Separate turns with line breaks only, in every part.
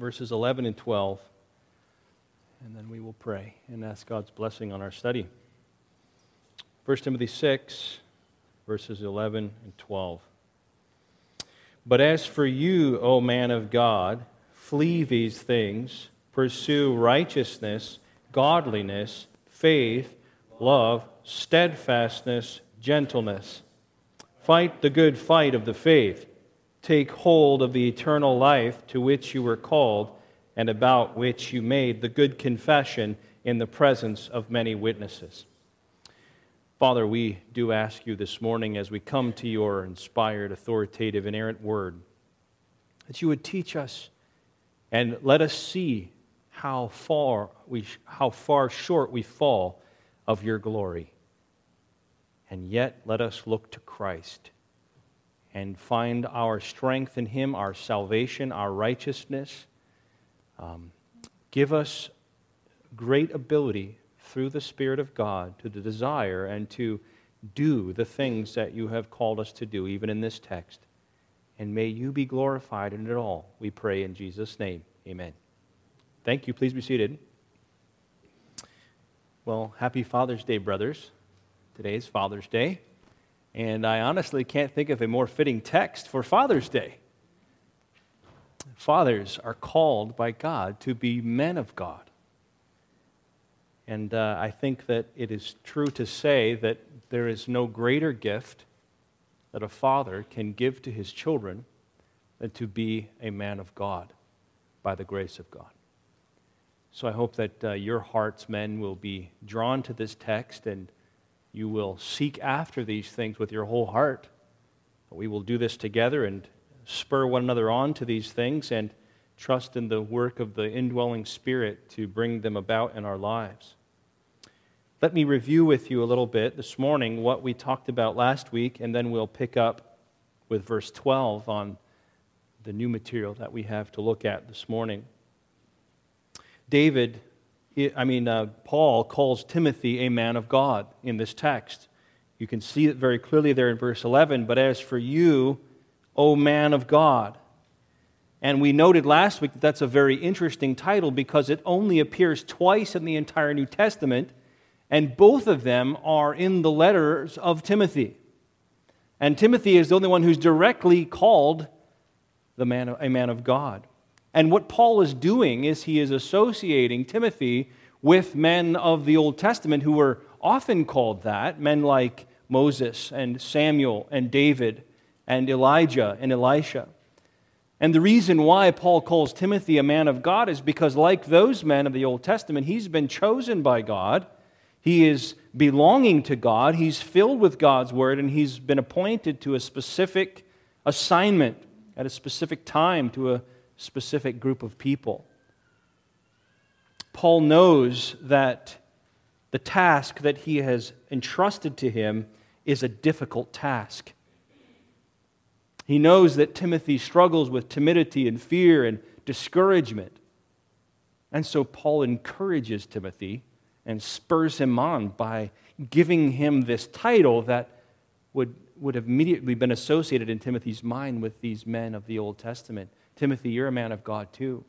verses 11 and 12, and then we will pray and ask God's blessing on our study. 1 Timothy 6, verses 11 and 12. But as for you, O man of God, flee these things, pursue righteousness, godliness, faith, love, steadfastness, gentleness. Fight the good fight of the faith. Take hold of the eternal life to which you were called and about which you made the good confession in the presence of many witnesses. Father, we do ask you this morning as we come to your inspired, authoritative, inerrant word that you would teach us and let us see how far, we, how far short we fall of your glory. And yet, let us look to Christ and find our strength in Him, our salvation, our righteousness. Um, give us great ability through the Spirit of God to desire and to do the things that you have called us to do, even in this text. And may you be glorified in it all, we pray in Jesus' name. Amen. Thank you. Please be seated. Well, happy Father's Day, brothers. Today is Father's Day, and I honestly can't think of a more fitting text for Father's Day. Fathers are called by God to be men of God. And uh, I think that it is true to say that there is no greater gift that a father can give to his children than to be a man of God by the grace of God. So I hope that uh, your hearts, men, will be drawn to this text and you will seek after these things with your whole heart. We will do this together and spur one another on to these things and trust in the work of the indwelling Spirit to bring them about in our lives. Let me review with you a little bit this morning what we talked about last week, and then we'll pick up with verse 12 on the new material that we have to look at this morning. David, I mean, uh, Paul calls Timothy a man of God in this text. You can see it very clearly there in verse 11. But as for you, O man of God, and we noted last week that that's a very interesting title because it only appears twice in the entire New Testament and both of them are in the letters of Timothy. And Timothy is the only one who's directly called the man a man of God. And what Paul is doing is he is associating Timothy with men of the Old Testament who were often called that, men like Moses and Samuel and David and Elijah and Elisha. And the reason why Paul calls Timothy a man of God is because, like those men of the Old Testament, he's been chosen by God he is belonging to God, he's filled with God's word, and he's been appointed to a specific assignment at a specific time to a specific group of people. Paul knows that the task that he has entrusted to him is a difficult task. He knows that Timothy struggles with timidity and fear and discouragement. And so Paul encourages Timothy and spurs him on by giving him this title that would, would have immediately been associated in Timothy's mind with these men of the Old Testament. Timothy, you're a man of God too.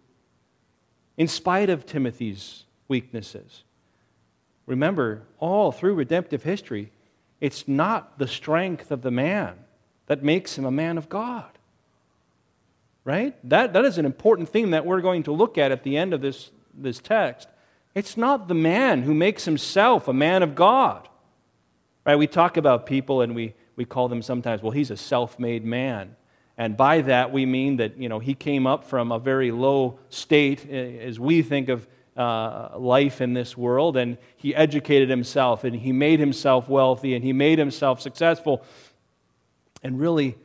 In spite of Timothy's weaknesses, remember, all through redemptive history, it's not the strength of the man that makes him a man of God. Right? That, that is an important theme that we're going to look at at the end of this, this text. It's not the man who makes himself a man of God. Right? We talk about people and we, we call them sometimes, well, he's a self made man. And by that, we mean that you know, he came up from a very low state eh, as we think of uh, life in this world, and he educated himself, and he made himself wealthy, and he made himself successful. And really,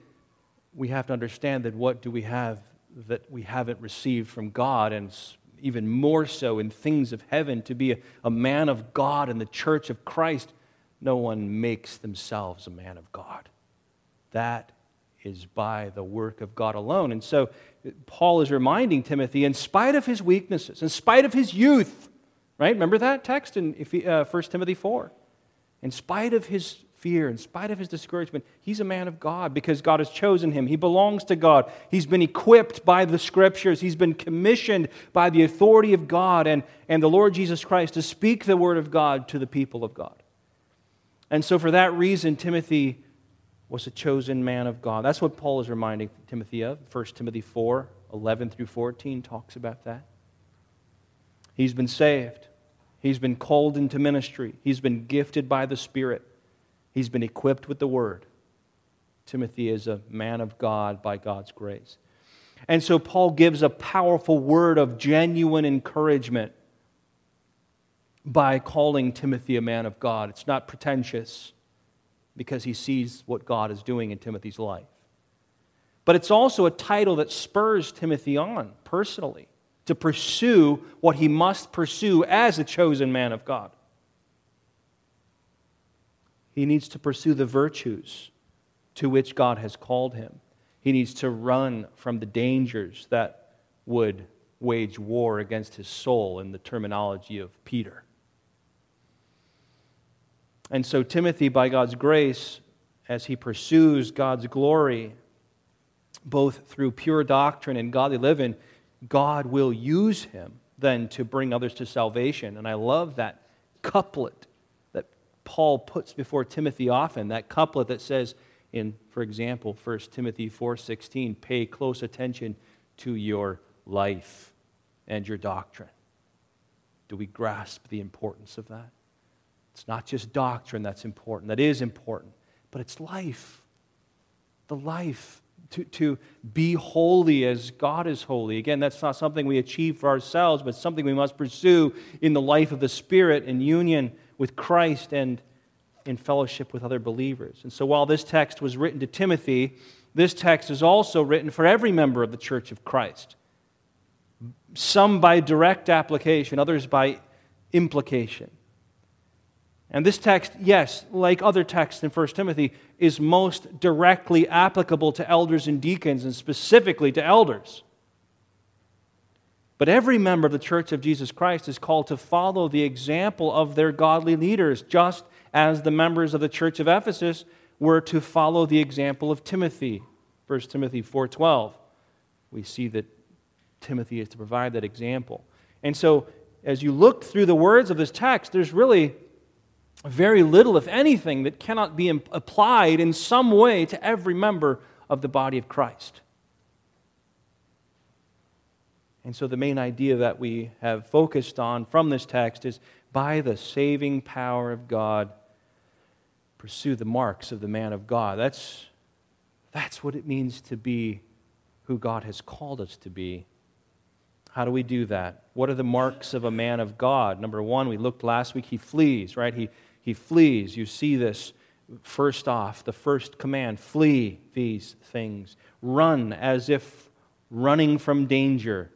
we have to understand that what do we have that we haven't received from God? And even more so in things of heaven, to be a, a man of God in the church of Christ, no one makes themselves a man of God. That is by the work of God alone. And so Paul is reminding Timothy, in spite of his weaknesses, in spite of his youth, right? Remember that text in uh, 1 Timothy 4? In spite of his fear, in spite of his discouragement, he's a man of God because God has chosen him. He belongs to God. He's been equipped by the scriptures, he's been commissioned by the authority of God and, and the Lord Jesus Christ to speak the word of God to the people of God. And so, for that reason, Timothy was a chosen man of God. That's what Paul is reminding Timothy of. 1 Timothy 4 11 through 14 talks about that. He's been saved, he's been called into ministry, he's been gifted by the Spirit, he's been equipped with the Word. Timothy is a man of God by God's grace. And so Paul gives a powerful word of genuine encouragement by calling Timothy a man of God. It's not pretentious because he sees what God is doing in Timothy's life. But it's also a title that spurs Timothy on personally to pursue what he must pursue as a chosen man of God. He needs to pursue the virtues to which God has called him. He needs to run from the dangers that would wage war against his soul, in the terminology of Peter. And so, Timothy, by God's grace, as he pursues God's glory, both through pure doctrine and godly living, God will use him then to bring others to salvation. And I love that couplet that Paul puts before Timothy often, that couplet that says in, for example, 1 Timothy 4:16, pay close attention to your life and your doctrine. Do we grasp the importance of that? It's not just doctrine that's important, that is important, but it's life. The life to, to be holy as God is holy. Again, that's not something we achieve for ourselves, but something we must pursue in the life of the Spirit in union with Christ and in fellowship with other believers. And so while this text was written to Timothy, this text is also written for every member of the church of Christ. Some by direct application, others by implication. And this text, yes, like other texts in 1 Timothy, is most directly applicable to elders and deacons, and specifically to elders. But every member of the Church of Jesus Christ is called to follow the example of their godly leaders, just as the members of the Church of Ephesus were to follow the example of Timothy. 1 Timothy 4:12. We see that Timothy is to provide that example. And so as you look through the words of this text, there's really very little, if anything, that cannot be applied in some way to every member of the body of Christ. And so, the main idea that we have focused on from this text is by the saving power of God, pursue the marks of the man of God. That's, that's what it means to be who God has called us to be. How do we do that? What are the marks of a man of God? Number one, we looked last week, he flees, right? He, he flees. You see this first off, the first command flee these things. Run as if running from danger.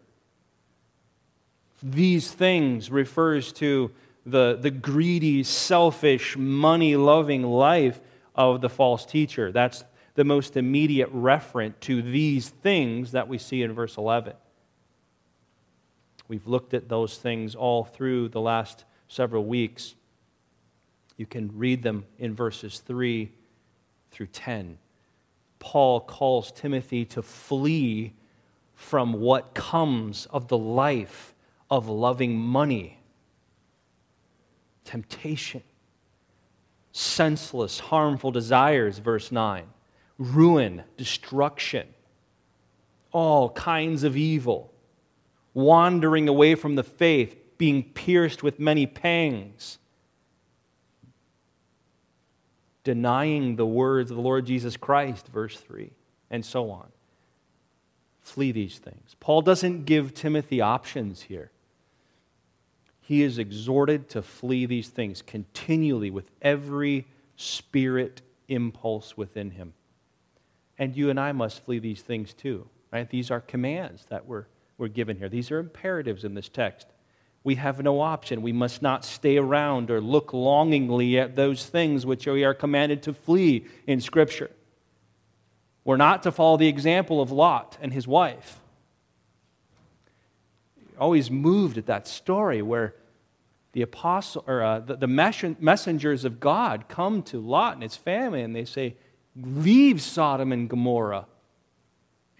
These things refers to the, the greedy, selfish, money loving life of the false teacher. That's the most immediate referent to these things that we see in verse 11. We've looked at those things all through the last several weeks. You can read them in verses 3 through 10. Paul calls Timothy to flee from what comes of the life of loving money, temptation, senseless, harmful desires, verse 9, ruin, destruction, all kinds of evil, wandering away from the faith, being pierced with many pangs denying the words of the Lord Jesus Christ, verse 3, and so on. Flee these things. Paul doesn't give Timothy options here. He is exhorted to flee these things continually with every spirit impulse within him. And you and I must flee these things too, right? These are commands that were, were given here. These are imperatives in this text we have no option. We must not stay around or look longingly at those things which we are commanded to flee in Scripture. We're not to follow the example of Lot and his wife. Always moved at that story where the apostle or uh, the, the messengers of God come to Lot and his family and they say, Leave Sodom and Gomorrah.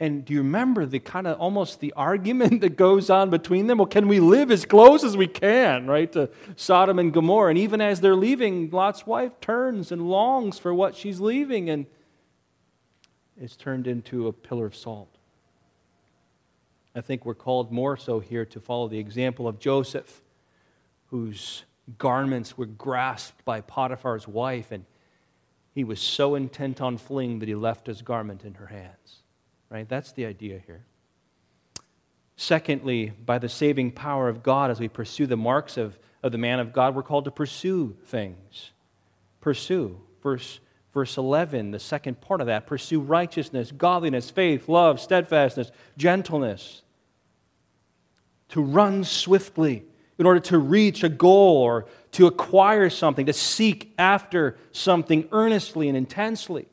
And do you remember the kind of almost the argument that goes on between them? Well, can we live as close as we can, right, to Sodom and Gomorrah? And even as they're leaving, Lot's wife turns and longs for what she's leaving and is turned into a pillar of salt. I think we're called more so here to follow the example of Joseph, whose garments were grasped by Potiphar's wife, and he was so intent on fleeing that he left his garment in her hands. Right? That's the idea here. Secondly, by the saving power of God, as we pursue the marks of, of the man of God, we're called to pursue things. Pursue. Verse, verse 11, the second part of that pursue righteousness, godliness, faith, love, steadfastness, gentleness. To run swiftly in order to reach a goal or to acquire something, to seek after something earnestly and intensely.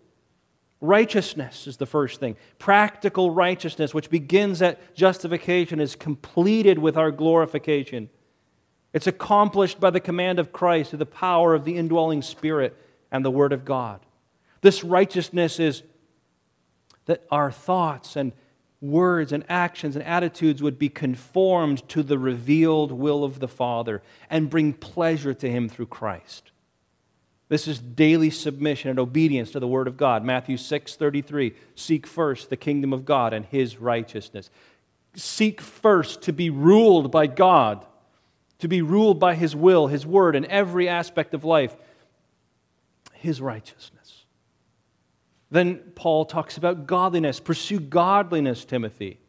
Righteousness is the first thing. Practical righteousness, which begins at justification, is completed with our glorification. It's accomplished by the command of Christ through the power of the indwelling Spirit and the Word of God. This righteousness is that our thoughts and words and actions and attitudes would be conformed to the revealed will of the Father and bring pleasure to Him through Christ. This is daily submission and obedience to the Word of God. Matthew 6 33. Seek first the kingdom of God and His righteousness. Seek first to be ruled by God, to be ruled by His will, His Word, in every aspect of life, His righteousness. Then Paul talks about godliness. Pursue godliness, Timothy.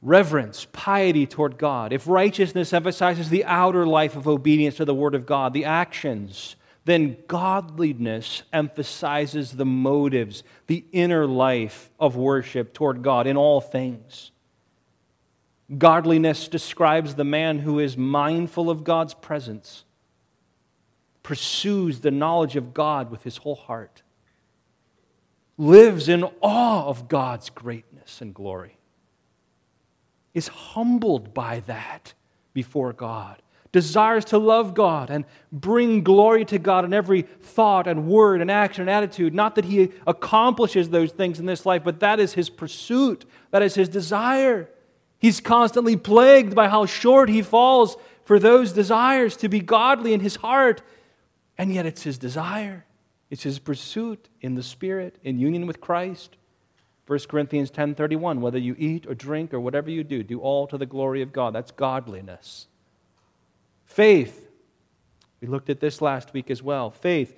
Reverence, piety toward God. If righteousness emphasizes the outer life of obedience to the Word of God, the actions, then godliness emphasizes the motives, the inner life of worship toward God in all things. Godliness describes the man who is mindful of God's presence, pursues the knowledge of God with his whole heart, lives in awe of God's greatness and glory, is humbled by that before God desires to love God and bring glory to God in every thought and word and action and attitude. Not that he accomplishes those things in this life, but that is his pursuit, that is his desire. He's constantly plagued by how short he falls for those desires to be godly in his heart, and yet it's his desire. It's his pursuit in the Spirit, in union with Christ. 1 Corinthians 10:31 whether you eat or drink or whatever you do do all to the glory of God that's godliness Faith. We looked at this last week as well. Faith.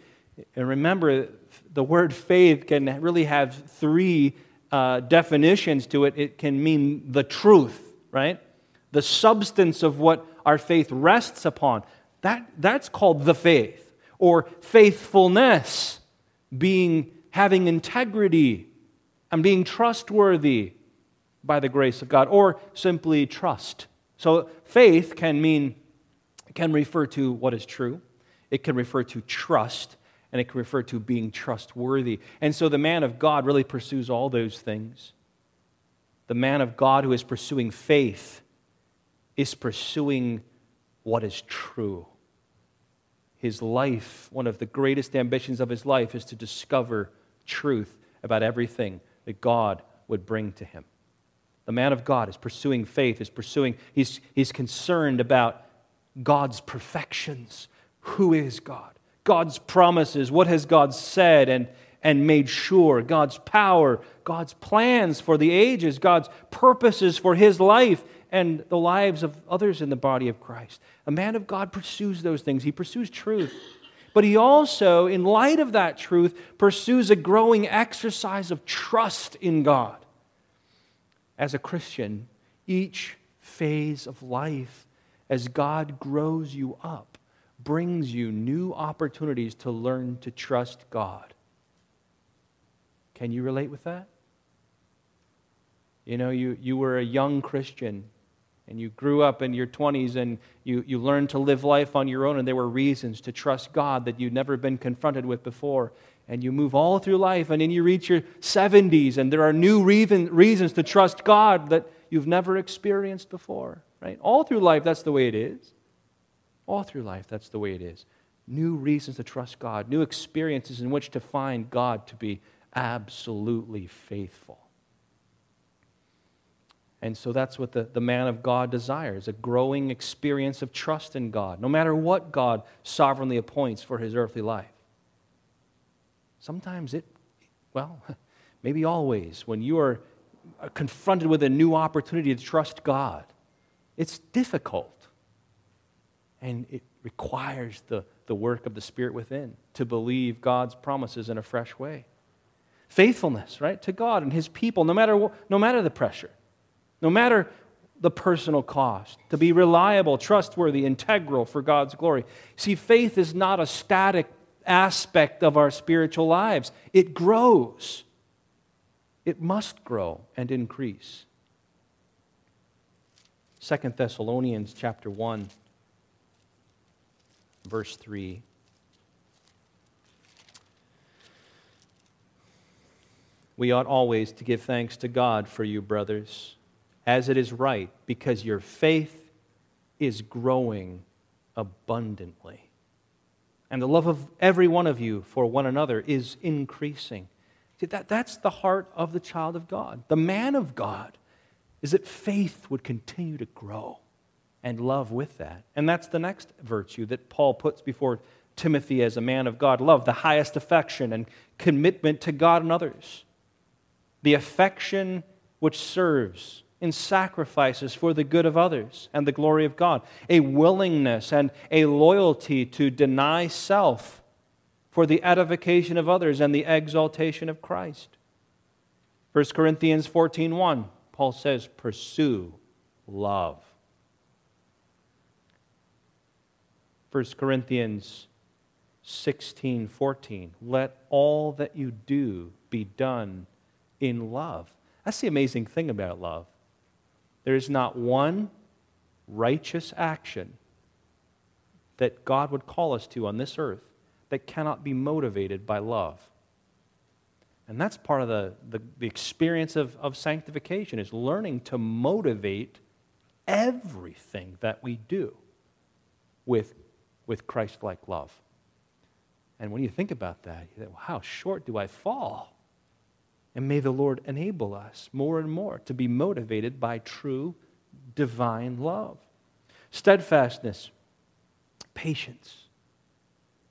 And remember, the word faith can really have three uh, definitions to it. It can mean the truth, right? The substance of what our faith rests upon. That, that's called the faith. Or faithfulness, being having integrity and being trustworthy by the grace of God, or simply trust. So faith can mean it can refer to what is true, it can refer to trust, and it can refer to being trustworthy. And so the man of God really pursues all those things. The man of God who is pursuing faith is pursuing what is true. His life, one of the greatest ambitions of his life, is to discover truth about everything that God would bring to him. The man of God is pursuing faith, is pursuing, he's, he's concerned about God's perfections. Who is God? God's promises. What has God said and, and made sure? God's power, God's plans for the ages, God's purposes for his life and the lives of others in the body of Christ. A man of God pursues those things, he pursues truth. But he also, in light of that truth, pursues a growing exercise of trust in God. As a Christian, each phase of life as God grows you up, brings you new opportunities to learn to trust God. Can you relate with that? You know, you, you were a young Christian and you grew up in your 20s and you, you learned to live life on your own, and there were reasons to trust God that you'd never been confronted with before. And you move all through life, and then you reach your 70s, and there are new reasons to trust God that you've never experienced before right? All through life, that's the way it is. All through life, that's the way it is. New reasons to trust God, new experiences in which to find God to be absolutely faithful. And so that's what the, the man of God desires a growing experience of trust in God, no matter what God sovereignly appoints for his earthly life. Sometimes it, well, maybe always, when you are confronted with a new opportunity to trust God, it's difficult. And it requires the, the work of the Spirit within to believe God's promises in a fresh way. Faithfulness, right, to God and His people, no matter, no matter the pressure, no matter the personal cost, to be reliable, trustworthy, integral for God's glory. See, faith is not a static aspect of our spiritual lives, it grows. It must grow and increase. Second Thessalonians chapter 1 verse 3 We ought always to give thanks to God for you brothers as it is right because your faith is growing abundantly. And the love of every one of you for one another is increasing. See, that, that's the heart of the child of God, the man of God, is that faith would continue to grow and love with that. And that's the next virtue that Paul puts before Timothy as a man of God love, the highest affection and commitment to God and others. The affection which serves in sacrifices for the good of others and the glory of God, a willingness and a loyalty to deny self for the edification of others and the exaltation of Christ. 1 Corinthians 14:1 Paul says pursue love. 1 Corinthians 16:14 Let all that you do be done in love. That's the amazing thing about love. There is not one righteous action that God would call us to on this earth that cannot be motivated by love. And that's part of the, the, the experience of, of sanctification is learning to motivate everything that we do with, with Christ-like love. And when you think about that, you think, well, how short do I fall? And may the Lord enable us more and more to be motivated by true divine love. Steadfastness, patience,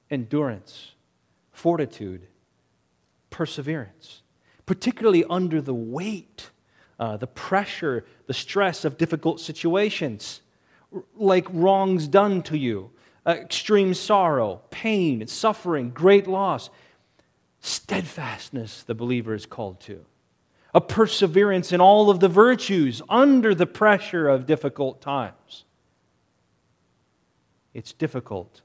endurance, fortitude, perseverance, particularly under the weight, uh, the pressure, the stress of difficult situations, like wrongs done to you, uh, extreme sorrow, pain, suffering, great loss. Steadfastness, the believer is called to. A perseverance in all of the virtues under the pressure of difficult times. It's difficult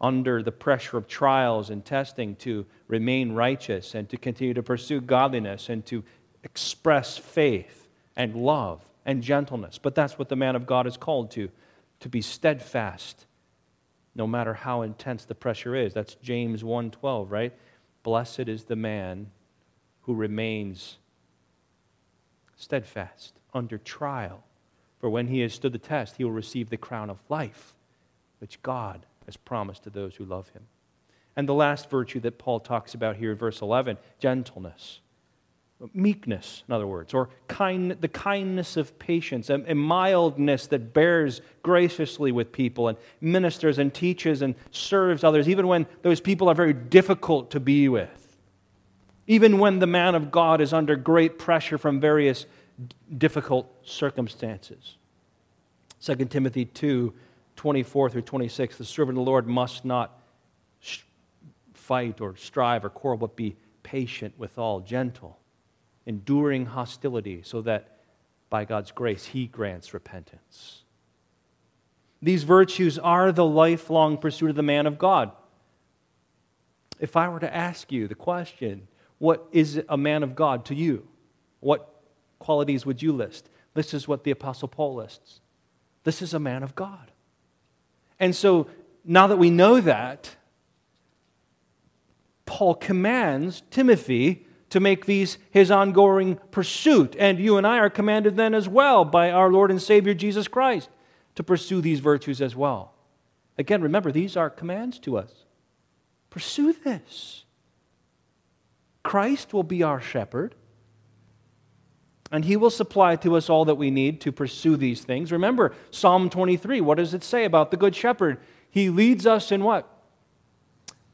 under the pressure of trials and testing to remain righteous and to continue to pursue godliness and to express faith and love and gentleness. But that's what the man of God is called to, to be steadfast no matter how intense the pressure is. That's James 1:12, right? Blessed is the man who remains steadfast under trial. For when he has stood the test, he will receive the crown of life, which God as promised to those who love him. And the last virtue that Paul talks about here in verse 11 gentleness. Meekness, in other words, or kind, the kindness of patience, a, a mildness that bears graciously with people and ministers and teaches and serves others, even when those people are very difficult to be with. Even when the man of God is under great pressure from various difficult circumstances. 2 Timothy 2 24 through 26, the servant of the Lord must not fight or strive or quarrel, but be patient with all, gentle, enduring hostility, so that by God's grace he grants repentance. These virtues are the lifelong pursuit of the man of God. If I were to ask you the question, what is a man of God to you? What qualities would you list? This is what the Apostle Paul lists. This is a man of God. And so now that we know that, Paul commands Timothy to make these his ongoing pursuit. And you and I are commanded then as well by our Lord and Savior Jesus Christ to pursue these virtues as well. Again, remember, these are commands to us. Pursue this. Christ will be our shepherd, and he will supply to us all that we need to pursue these things. Remember, Psalm 23, what does it say about the good shepherd? He leads us in what?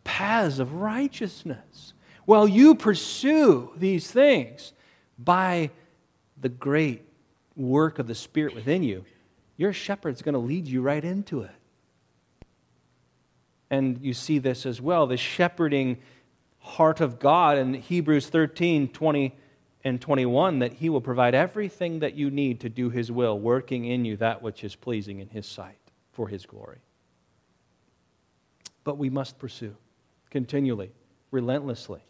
Paths of righteousness. Well, you pursue these things by the great work of the Spirit within you, your shepherd's going to lead you right into it. And you see this as well the shepherding heart of God in Hebrews 13 20 and 21 that He will provide everything that you need to do His will, working in you that which is pleasing in His sight for His glory. But we must pursue continually, relentlessly,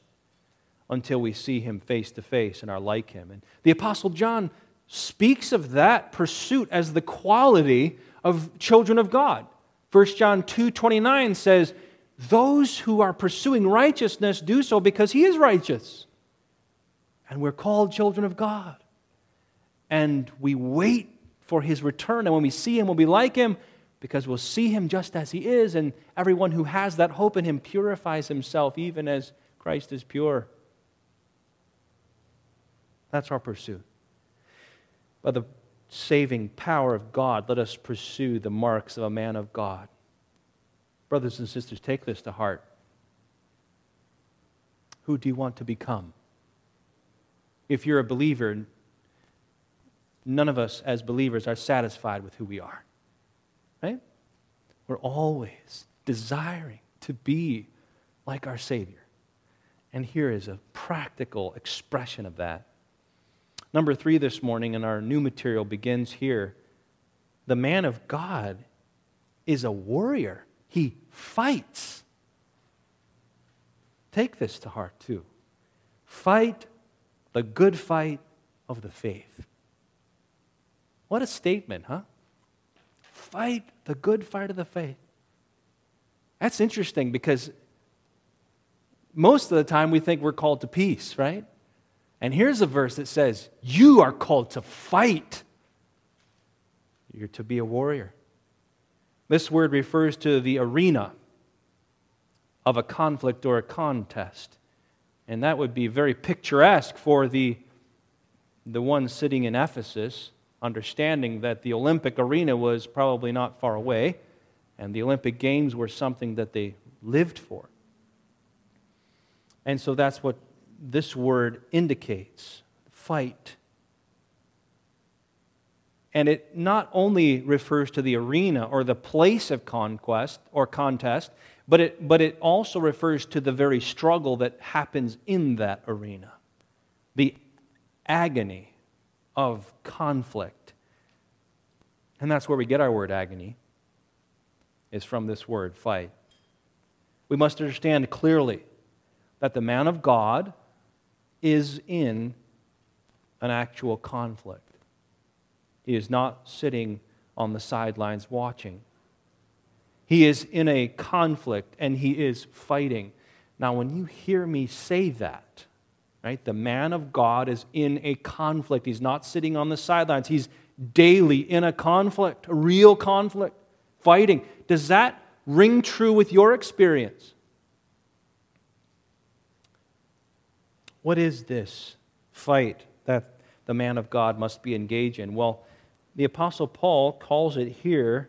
until we see Him face to face and are like Him. And the Apostle John speaks of that pursuit as the quality of children of God. 1 John 2:29 says, "Those who are pursuing righteousness do so because he is righteous." And we're called children of God. And we wait for his return, and when we see him, we'll be like him because we'll see him just as he is, and everyone who has that hope in him purifies himself even as Christ is pure. That's our pursuit. By the saving power of God, let us pursue the marks of a man of God. Brothers and sisters, take this to heart. Who do you want to become? If you're a believer, none of us as believers are satisfied with who we are. Right? We're always desiring to be like our Savior. And here is a practical expression of that. Number three this morning in our new material begins here. The man of God is a warrior, he fights. Take this to heart too. Fight the good fight of the faith. What a statement, huh? Fight the good fight of the faith. That's interesting because most of the time we think we're called to peace, right? And here's a verse that says, You are called to fight. You're to be a warrior. This word refers to the arena of a conflict or a contest. And that would be very picturesque for the, the one sitting in Ephesus, understanding that the Olympic arena was probably not far away, and the Olympic Games were something that they lived for. And so that's what this word indicates fight. And it not only refers to the arena or the place of conquest or contest, but it, but it also refers to the very struggle that happens in that arena. The agony of conflict. And that's where we get our word agony, is from this word fight. We must understand clearly that the man of God is in an actual conflict. He is not sitting on the sidelines watching. He is in a conflict and he is fighting. Now, when you hear me say that, right, the man of God is in a conflict. He's not sitting on the sidelines. He's daily in a conflict, a real conflict, fighting. Does that ring true with your experience? What is this fight that the man of God must be engaged in? Well, the Apostle Paul calls it here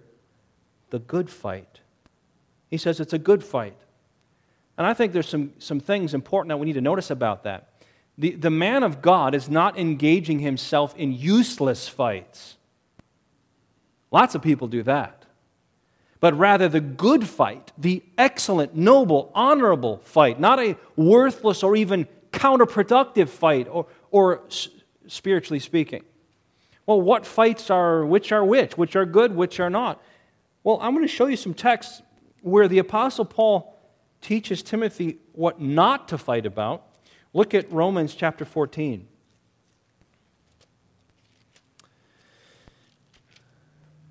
the good fight. He says it's a good fight. And I think there's some, some things important that we need to notice about that. The, the man of God is not engaging himself in useless fights. Lots of people do that. But rather the good fight, the excellent, noble, honorable fight, not a worthless or even counterproductive fight, or, or spiritually speaking. Well, what fights are which are which? Which are good, which are not? Well, I'm going to show you some texts where the Apostle Paul teaches Timothy what not to fight about. Look at Romans chapter 14.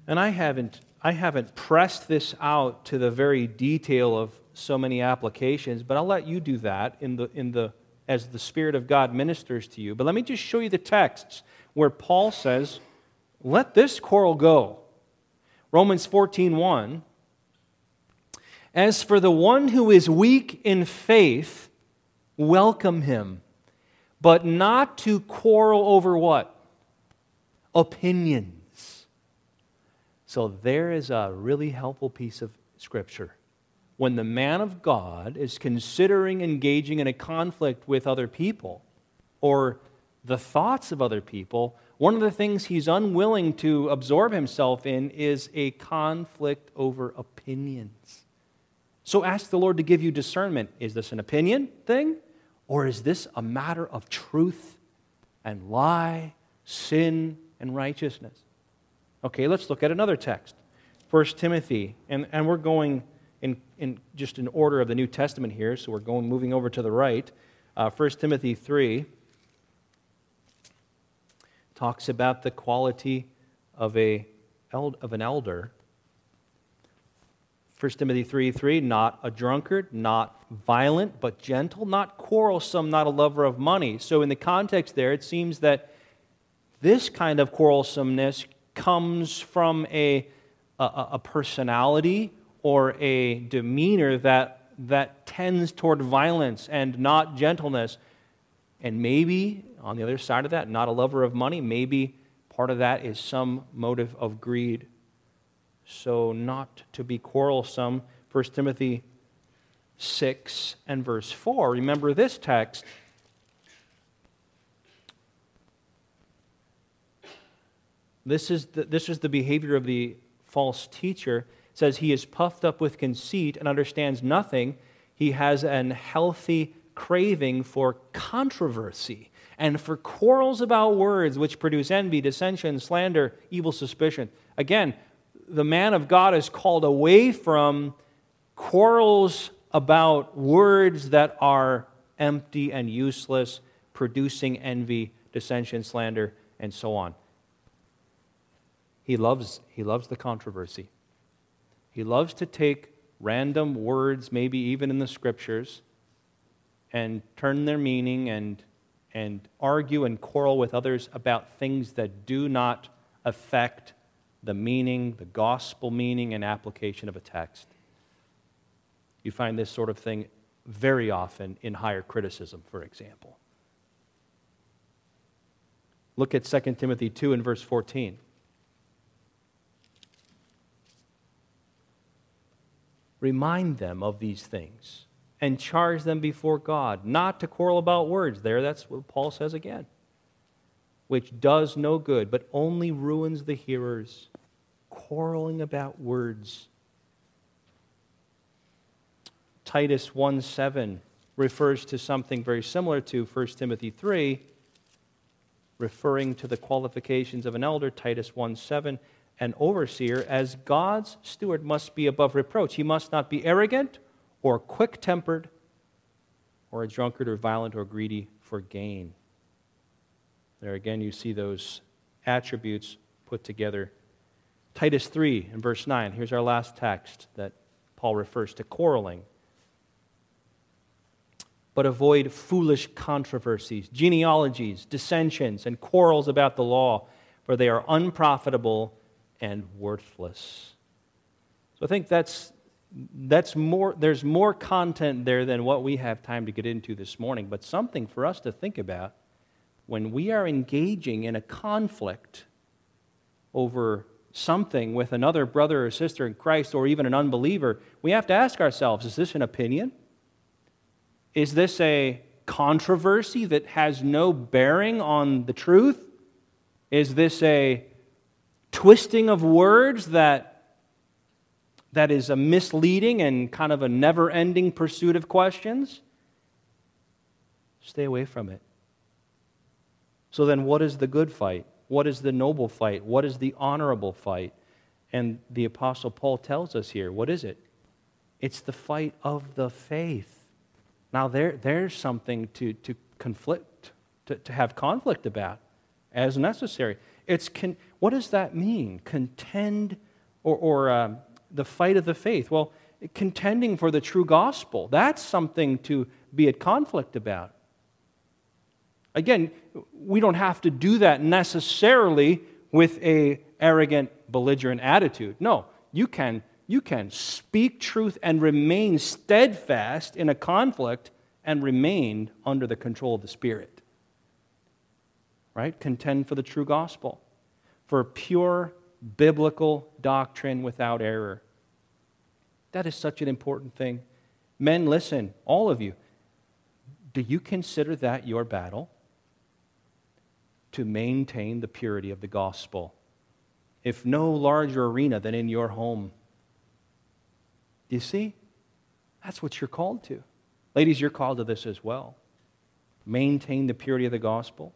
And I haven't, I haven't pressed this out to the very detail of so many applications, but I'll let you do that in the, in the as the Spirit of God ministers to you. But let me just show you the texts where Paul says, let this quarrel go. Romans 14 1 As for the one who is weak in faith, welcome him, but not to quarrel over what? Opinions. So there is a really helpful piece of scripture. When the man of God is considering engaging in a conflict with other people or the thoughts of other people, one of the things he's unwilling to absorb himself in is a conflict over opinions. So ask the Lord to give you discernment. Is this an opinion thing? Or is this a matter of truth and lie, sin and righteousness? Okay, let's look at another text. 1 Timothy, and, and we're going in, in just in order of the New Testament here, so we're going moving over to the right. Uh, 1 Timothy 3 talks about the quality of, a, of an elder 1 Timothy 3 3, not a drunkard, not violent, but gentle, not quarrelsome, not a lover of money. So, in the context there, it seems that this kind of quarrelsomeness comes from a, a, a personality or a demeanor that, that tends toward violence and not gentleness. And maybe, on the other side of that, not a lover of money, maybe part of that is some motive of greed so not to be quarrelsome. 1 Timothy 6 and verse 4. Remember this text. This is the, this is the behavior of the false teacher. It says he is puffed up with conceit and understands nothing. He has an healthy craving for controversy and for quarrels about words which produce envy, dissension, slander, evil suspicion. Again, the man of God is called away from quarrels about words that are empty and useless, producing envy, dissension, slander, and so on. He loves, he loves the controversy. He loves to take random words, maybe even in the scriptures, and turn their meaning and, and argue and quarrel with others about things that do not affect the meaning, the gospel meaning and application of a text. You find this sort of thing very often in higher criticism, for example. Look at 2 Timothy 2 and verse 14. Remind them of these things and charge them before God, not to quarrel about words. There, that's what Paul says again. Which does no good, but only ruins the hearers quarreling about words. Titus 1 7 refers to something very similar to 1 Timothy 3, referring to the qualifications of an elder. Titus 1 7 An overseer, as God's steward, must be above reproach. He must not be arrogant or quick tempered or a drunkard or violent or greedy for gain. There again, you see those attributes put together Titus 3 and verse 9. Here's our last text that Paul refers to quarreling. But avoid foolish controversies, genealogies, dissensions, and quarrels about the law, for they are unprofitable and worthless. So I think that's, that's more, there's more content there than what we have time to get into this morning, but something for us to think about when we are engaging in a conflict over something with another brother or sister in Christ or even an unbeliever, we have to ask ourselves is this an opinion? Is this a controversy that has no bearing on the truth? Is this a twisting of words that, that is a misleading and kind of a never ending pursuit of questions? Stay away from it. So, then, what is the good fight? What is the noble fight? What is the honorable fight? And the Apostle Paul tells us here what is it? It's the fight of the faith. Now, there, there's something to, to conflict, to, to have conflict about as necessary. It's con- what does that mean? Contend or, or uh, the fight of the faith? Well, contending for the true gospel. That's something to be at conflict about. Again, we don't have to do that necessarily with a arrogant, belligerent attitude. No, you can you can speak truth and remain steadfast in a conflict and remain under the control of the Spirit. Right? Contend for the true gospel, for pure biblical doctrine without error. That is such an important thing. Men, listen, all of you. Do you consider that your battle? To maintain the purity of the gospel. If no larger arena than in your home. You see? That's what you're called to. Ladies, you're called to this as well. Maintain the purity of the gospel.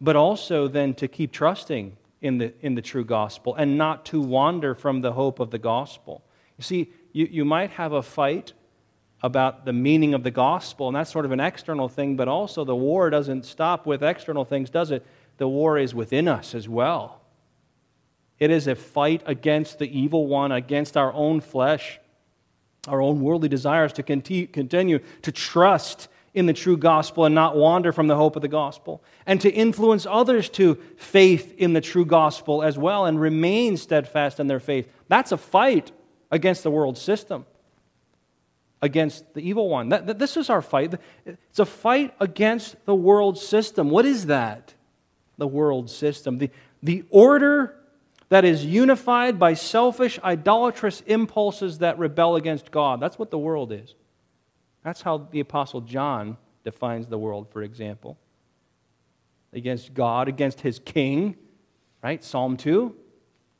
But also then to keep trusting in the, in the true gospel and not to wander from the hope of the gospel. You see, you, you might have a fight about the meaning of the gospel, and that's sort of an external thing, but also the war doesn't stop with external things, does it? The war is within us as well. It is a fight against the evil one, against our own flesh, our own worldly desires to continue to trust in the true gospel and not wander from the hope of the gospel, and to influence others to faith in the true gospel as well and remain steadfast in their faith. That's a fight against the world system, against the evil one. That, that, this is our fight. It's a fight against the world system. What is that? The world system. The, the order that is unified by selfish, idolatrous impulses that rebel against God. That's what the world is. That's how the Apostle John defines the world, for example. Against God, against his king, right? Psalm 2.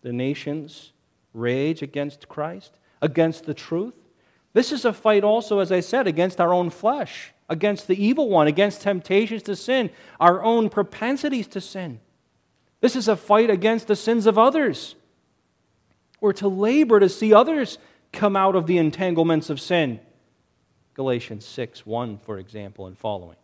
The nations rage against Christ, against the truth. This is a fight also, as I said, against our own flesh, against the evil one, against temptations to sin, our own propensities to sin. This is a fight against the sins of others. We're to labor to see others come out of the entanglements of sin. Galatians 6 1, for example, and following.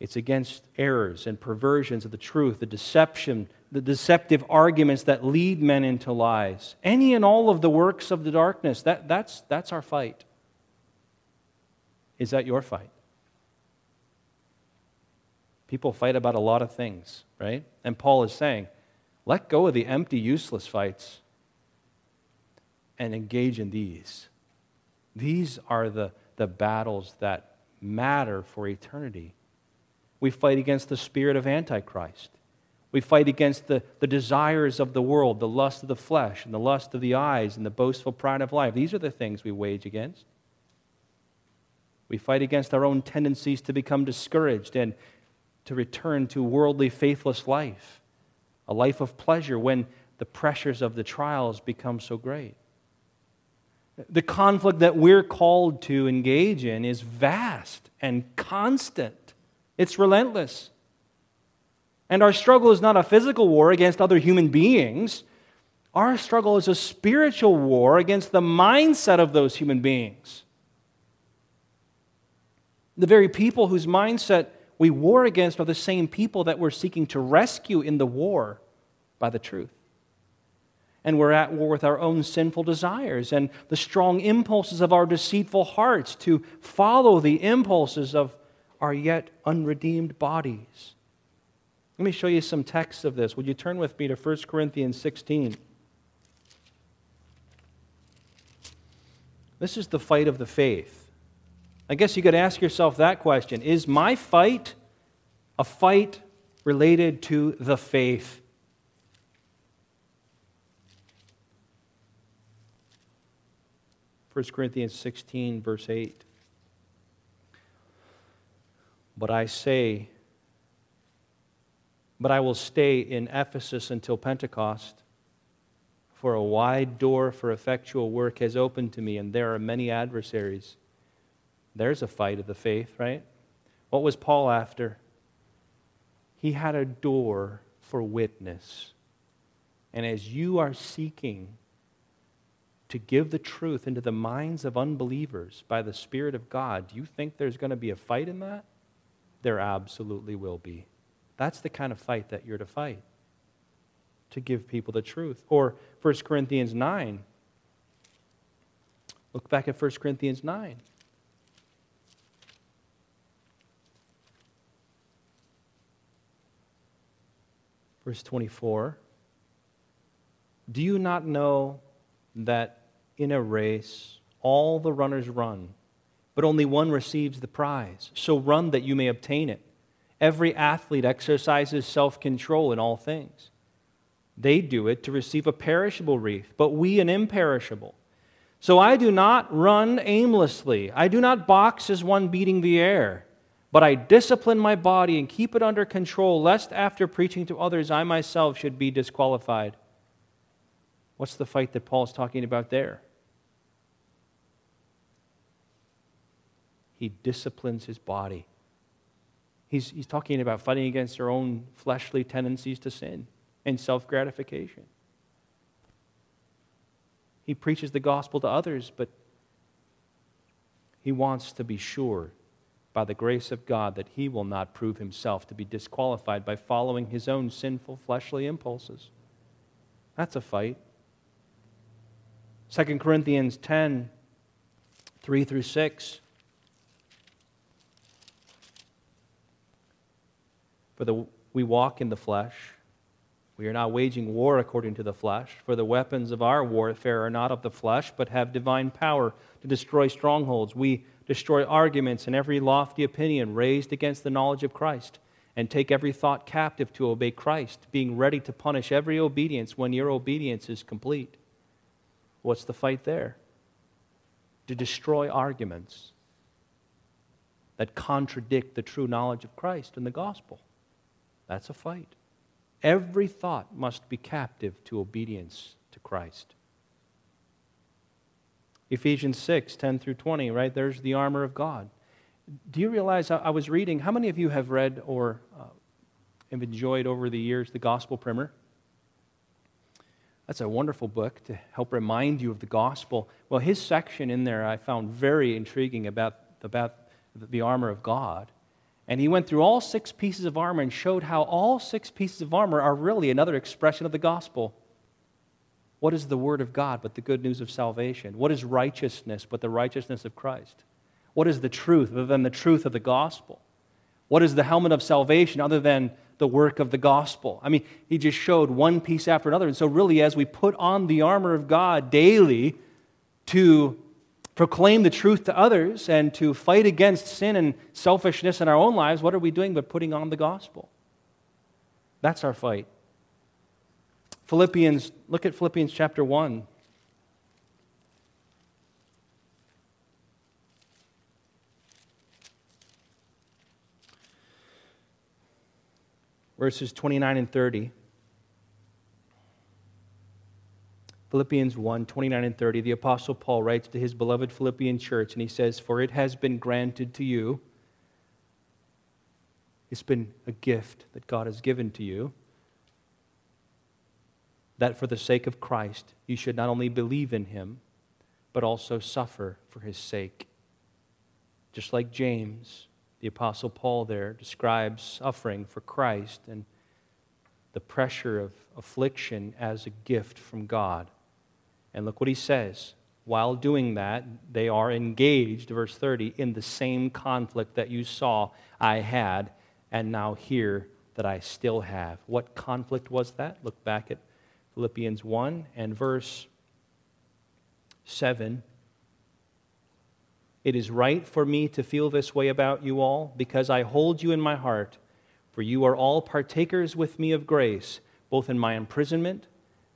It's against errors and perversions of the truth, the deception, the deceptive arguments that lead men into lies. Any and all of the works of the darkness, that, that's, that's our fight. Is that your fight? People fight about a lot of things, right? And Paul is saying, let go of the empty, useless fights and engage in these. These are the, the battles that matter for eternity. We fight against the spirit of Antichrist. We fight against the, the desires of the world, the lust of the flesh, and the lust of the eyes, and the boastful pride of life. These are the things we wage against. We fight against our own tendencies to become discouraged and to return to worldly, faithless life, a life of pleasure when the pressures of the trials become so great. The conflict that we're called to engage in is vast and constant, it's relentless. And our struggle is not a physical war against other human beings. Our struggle is a spiritual war against the mindset of those human beings. The very people whose mindset we war against are the same people that we're seeking to rescue in the war by the truth and we're at war with our own sinful desires and the strong impulses of our deceitful hearts to follow the impulses of our yet unredeemed bodies. Let me show you some texts of this. Would you turn with me to 1 Corinthians 16? This is the fight of the faith. I guess you could ask yourself that question Is my fight a fight related to the faith? 1 Corinthians 16, verse 8. But I say, but I will stay in Ephesus until Pentecost, for a wide door for effectual work has opened to me, and there are many adversaries. There's a fight of the faith, right? What was Paul after? He had a door for witness. And as you are seeking to give the truth into the minds of unbelievers by the Spirit of God, do you think there's going to be a fight in that? There absolutely will be. That's the kind of fight that you're to fight, to give people the truth. Or 1 Corinthians 9. Look back at 1 Corinthians 9. Verse 24. Do you not know that in a race all the runners run, but only one receives the prize? So run that you may obtain it. Every athlete exercises self control in all things. They do it to receive a perishable wreath, but we an imperishable. So I do not run aimlessly. I do not box as one beating the air, but I discipline my body and keep it under control, lest after preaching to others I myself should be disqualified. What's the fight that Paul's talking about there? He disciplines his body. He's, he's talking about fighting against our own fleshly tendencies to sin and self gratification. He preaches the gospel to others, but he wants to be sure by the grace of God that he will not prove himself to be disqualified by following his own sinful fleshly impulses. That's a fight. 2 Corinthians 10 3 through 6. For the, we walk in the flesh. We are not waging war according to the flesh, for the weapons of our warfare are not of the flesh, but have divine power to destroy strongholds. We destroy arguments and every lofty opinion raised against the knowledge of Christ, and take every thought captive to obey Christ, being ready to punish every obedience when your obedience is complete. What's the fight there? To destroy arguments that contradict the true knowledge of Christ and the gospel. That's a fight. Every thought must be captive to obedience to Christ. Ephesians 6, 10 through 20, right? There's the armor of God. Do you realize I was reading? How many of you have read or uh, have enjoyed over the years the Gospel Primer? That's a wonderful book to help remind you of the gospel. Well, his section in there I found very intriguing about, about the armor of God. And he went through all six pieces of armor and showed how all six pieces of armor are really another expression of the gospel. What is the word of God but the good news of salvation? What is righteousness but the righteousness of Christ? What is the truth other than the truth of the gospel? What is the helmet of salvation other than the work of the gospel? I mean, he just showed one piece after another. And so, really, as we put on the armor of God daily to proclaim the truth to others and to fight against sin and selfishness in our own lives, what are we doing but putting on the gospel? That's our fight. Philippians, look at Philippians chapter 1. Verses 29 and 30. Philippians 1 29 and 30, the Apostle Paul writes to his beloved Philippian church, and he says, For it has been granted to you, it's been a gift that God has given to you, that for the sake of Christ you should not only believe in him, but also suffer for his sake. Just like James, the Apostle Paul there describes suffering for Christ and the pressure of affliction as a gift from God. And look what he says. While doing that, they are engaged, verse 30, in the same conflict that you saw I had and now hear that I still have. What conflict was that? Look back at Philippians 1 and verse 7. It is right for me to feel this way about you all because I hold you in my heart, for you are all partakers with me of grace, both in my imprisonment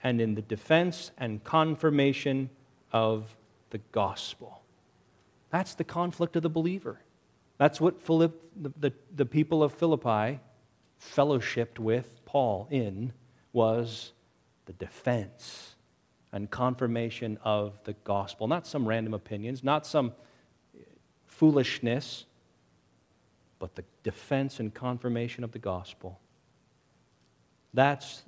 and in the defense and confirmation of the gospel. That's the conflict of the believer. That's what Philipp, the, the, the people of Philippi fellowshipped with Paul in was the defense and confirmation of the gospel. Not some random opinions, not some foolishness, but the defense and confirmation of the gospel. That's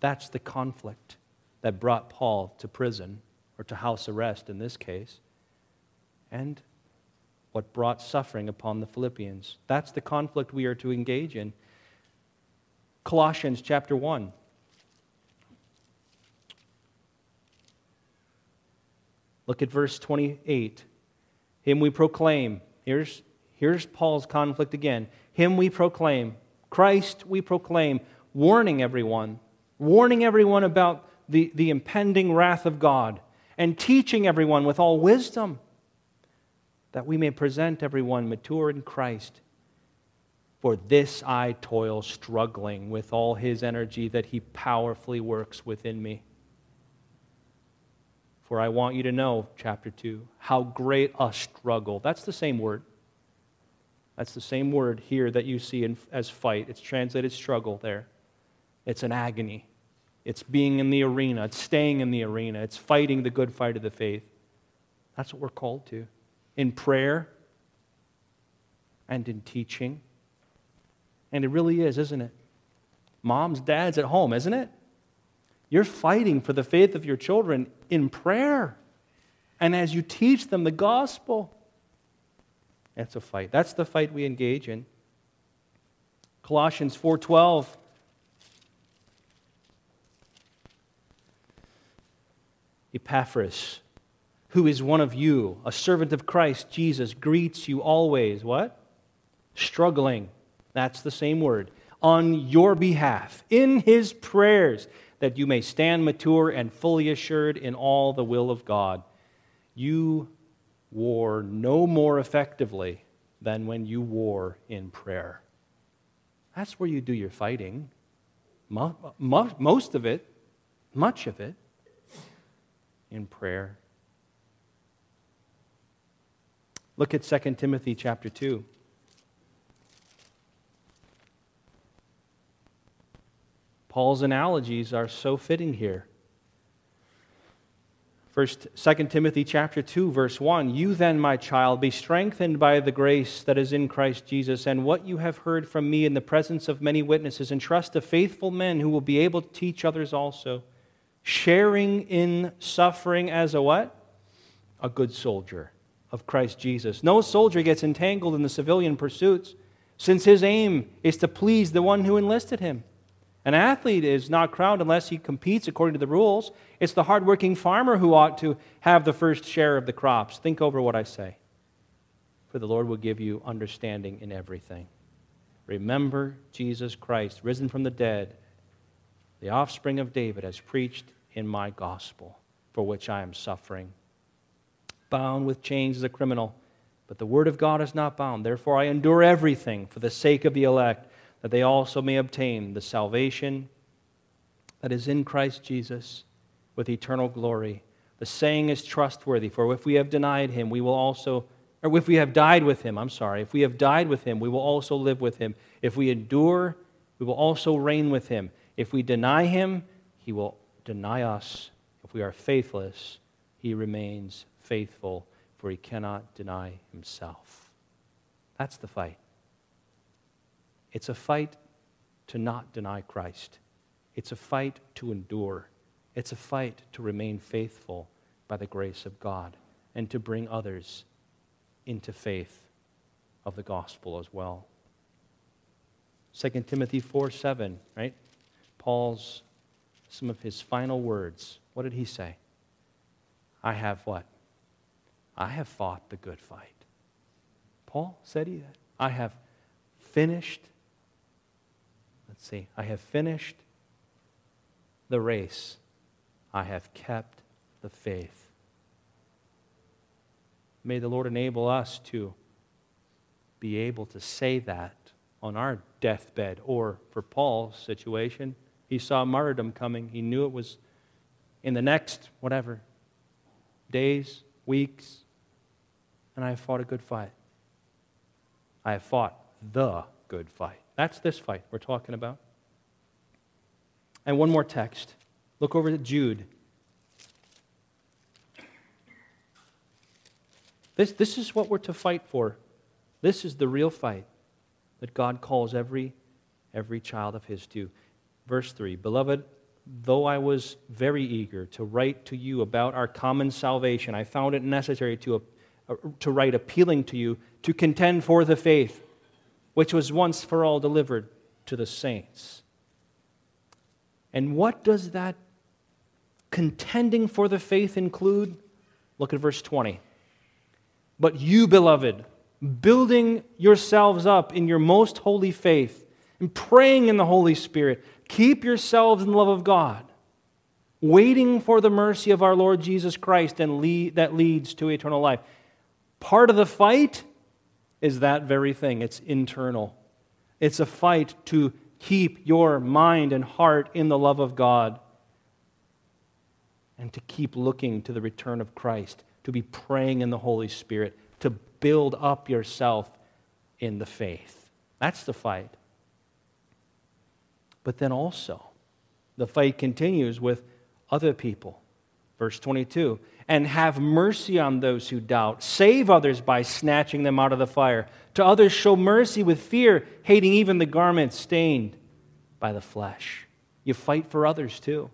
that's the conflict that brought Paul to prison, or to house arrest in this case, and what brought suffering upon the Philippians. That's the conflict we are to engage in. Colossians chapter 1. Look at verse 28. Him we proclaim. Here's, here's Paul's conflict again. Him we proclaim. Christ we proclaim, warning everyone warning everyone about the, the impending wrath of God, and teaching everyone with all wisdom, that we may present everyone mature in Christ. For this I toil, struggling with all his energy that he powerfully works within me. For I want you to know, chapter 2, how great a struggle. That's the same word. That's the same word here that you see in, as fight. It's translated struggle there. It's an agony. It's being in the arena. It's staying in the arena. It's fighting the good fight of the faith. That's what we're called to. In prayer and in teaching. And it really is, isn't it? Moms, dads at home, isn't it? You're fighting for the faith of your children in prayer. And as you teach them the gospel, that's a fight. That's the fight we engage in. Colossians 4:12 Epaphras, who is one of you, a servant of Christ Jesus, greets you always. What? Struggling. That's the same word. On your behalf, in his prayers, that you may stand mature and fully assured in all the will of God. You war no more effectively than when you war in prayer. That's where you do your fighting. Most of it, much of it in prayer. Look at 2 Timothy chapter 2. Paul's analogies are so fitting here. First, 2 Timothy chapter 2, verse 1. You then, my child, be strengthened by the grace that is in Christ Jesus, and what you have heard from me in the presence of many witnesses, entrust to faithful men who will be able to teach others also sharing in suffering as a what? A good soldier of Christ Jesus. No soldier gets entangled in the civilian pursuits since his aim is to please the one who enlisted him. An athlete is not crowned unless he competes according to the rules. It's the hardworking farmer who ought to have the first share of the crops. Think over what I say, for the Lord will give you understanding in everything. Remember Jesus Christ, risen from the dead the offspring of David, has preached in my gospel, for which I am suffering. Bound with chains as a criminal, but the word of God is not bound. Therefore, I endure everything for the sake of the elect, that they also may obtain the salvation that is in Christ Jesus with eternal glory. The saying is trustworthy, for if we have denied him, we will also, or if we have died with him, I'm sorry, if we have died with him, we will also live with him. If we endure, we will also reign with him. If we deny him, he will deny us. If we are faithless, he remains faithful, for he cannot deny himself. That's the fight. It's a fight to not deny Christ. It's a fight to endure. It's a fight to remain faithful by the grace of God and to bring others into faith of the gospel as well. 2 Timothy 4 7, right? Paul's, some of his final words. What did he say? I have what? I have fought the good fight. Paul said he that. I have finished, let's see, I have finished the race. I have kept the faith. May the Lord enable us to be able to say that on our deathbed, or for Paul's situation, he saw martyrdom coming. He knew it was in the next, whatever, days, weeks, and I have fought a good fight. I have fought the good fight. That's this fight we're talking about. And one more text. Look over to Jude. This, this is what we're to fight for. This is the real fight that God calls every, every child of His to. Verse 3 Beloved, though I was very eager to write to you about our common salvation, I found it necessary to, uh, to write appealing to you to contend for the faith which was once for all delivered to the saints. And what does that contending for the faith include? Look at verse 20. But you, beloved, building yourselves up in your most holy faith and praying in the Holy Spirit, Keep yourselves in the love of God, waiting for the mercy of our Lord Jesus Christ and lead, that leads to eternal life. Part of the fight is that very thing it's internal. It's a fight to keep your mind and heart in the love of God and to keep looking to the return of Christ, to be praying in the Holy Spirit, to build up yourself in the faith. That's the fight. But then also, the fight continues with other people. Verse 22 and have mercy on those who doubt. Save others by snatching them out of the fire. To others, show mercy with fear, hating even the garment stained by the flesh. You fight for others too,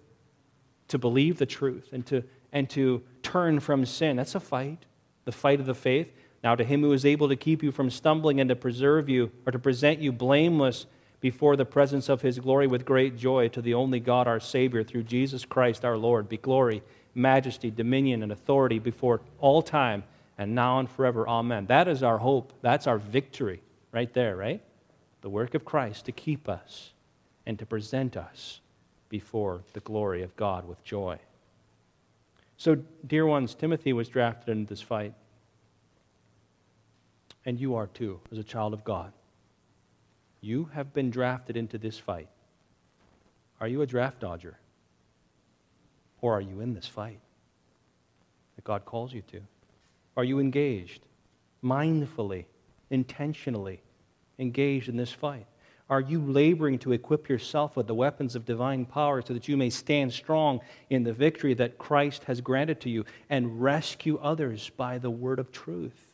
to believe the truth and to, and to turn from sin. That's a fight, the fight of the faith. Now, to him who is able to keep you from stumbling and to preserve you, or to present you blameless before the presence of his glory with great joy, to the only God our Savior, through Jesus Christ our Lord, be glory majesty, dominion, and authority before all time and now and forever. Amen. That is our hope. That's our victory right there, right? The work of Christ to keep us and to present us before the glory of God with joy. So, dear ones, Timothy was drafted into this fight. And you are too, as a child of God. You have been drafted into this fight. Are you a draft dodger? Or are you in this fight that God calls you to? Are you engaged, mindfully, intentionally engaged in this fight? Are you laboring to equip yourself with the weapons of divine power so that you may stand strong in the victory that Christ has granted to you and rescue others by the word of truth?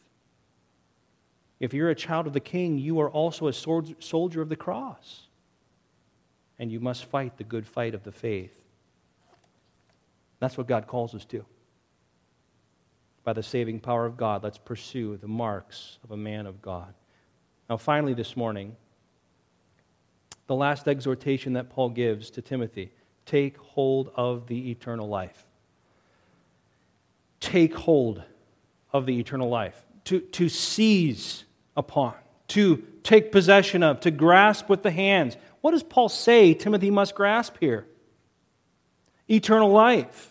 If you're a child of the king, you are also a soldier of the cross. And you must fight the good fight of the faith. That's what God calls us to. By the saving power of God, let's pursue the marks of a man of God. Now, finally, this morning, the last exhortation that Paul gives to Timothy take hold of the eternal life. Take hold of the eternal life. To, to seize upon, to take possession of, to grasp with the hands. What does Paul say Timothy must grasp here? Eternal life.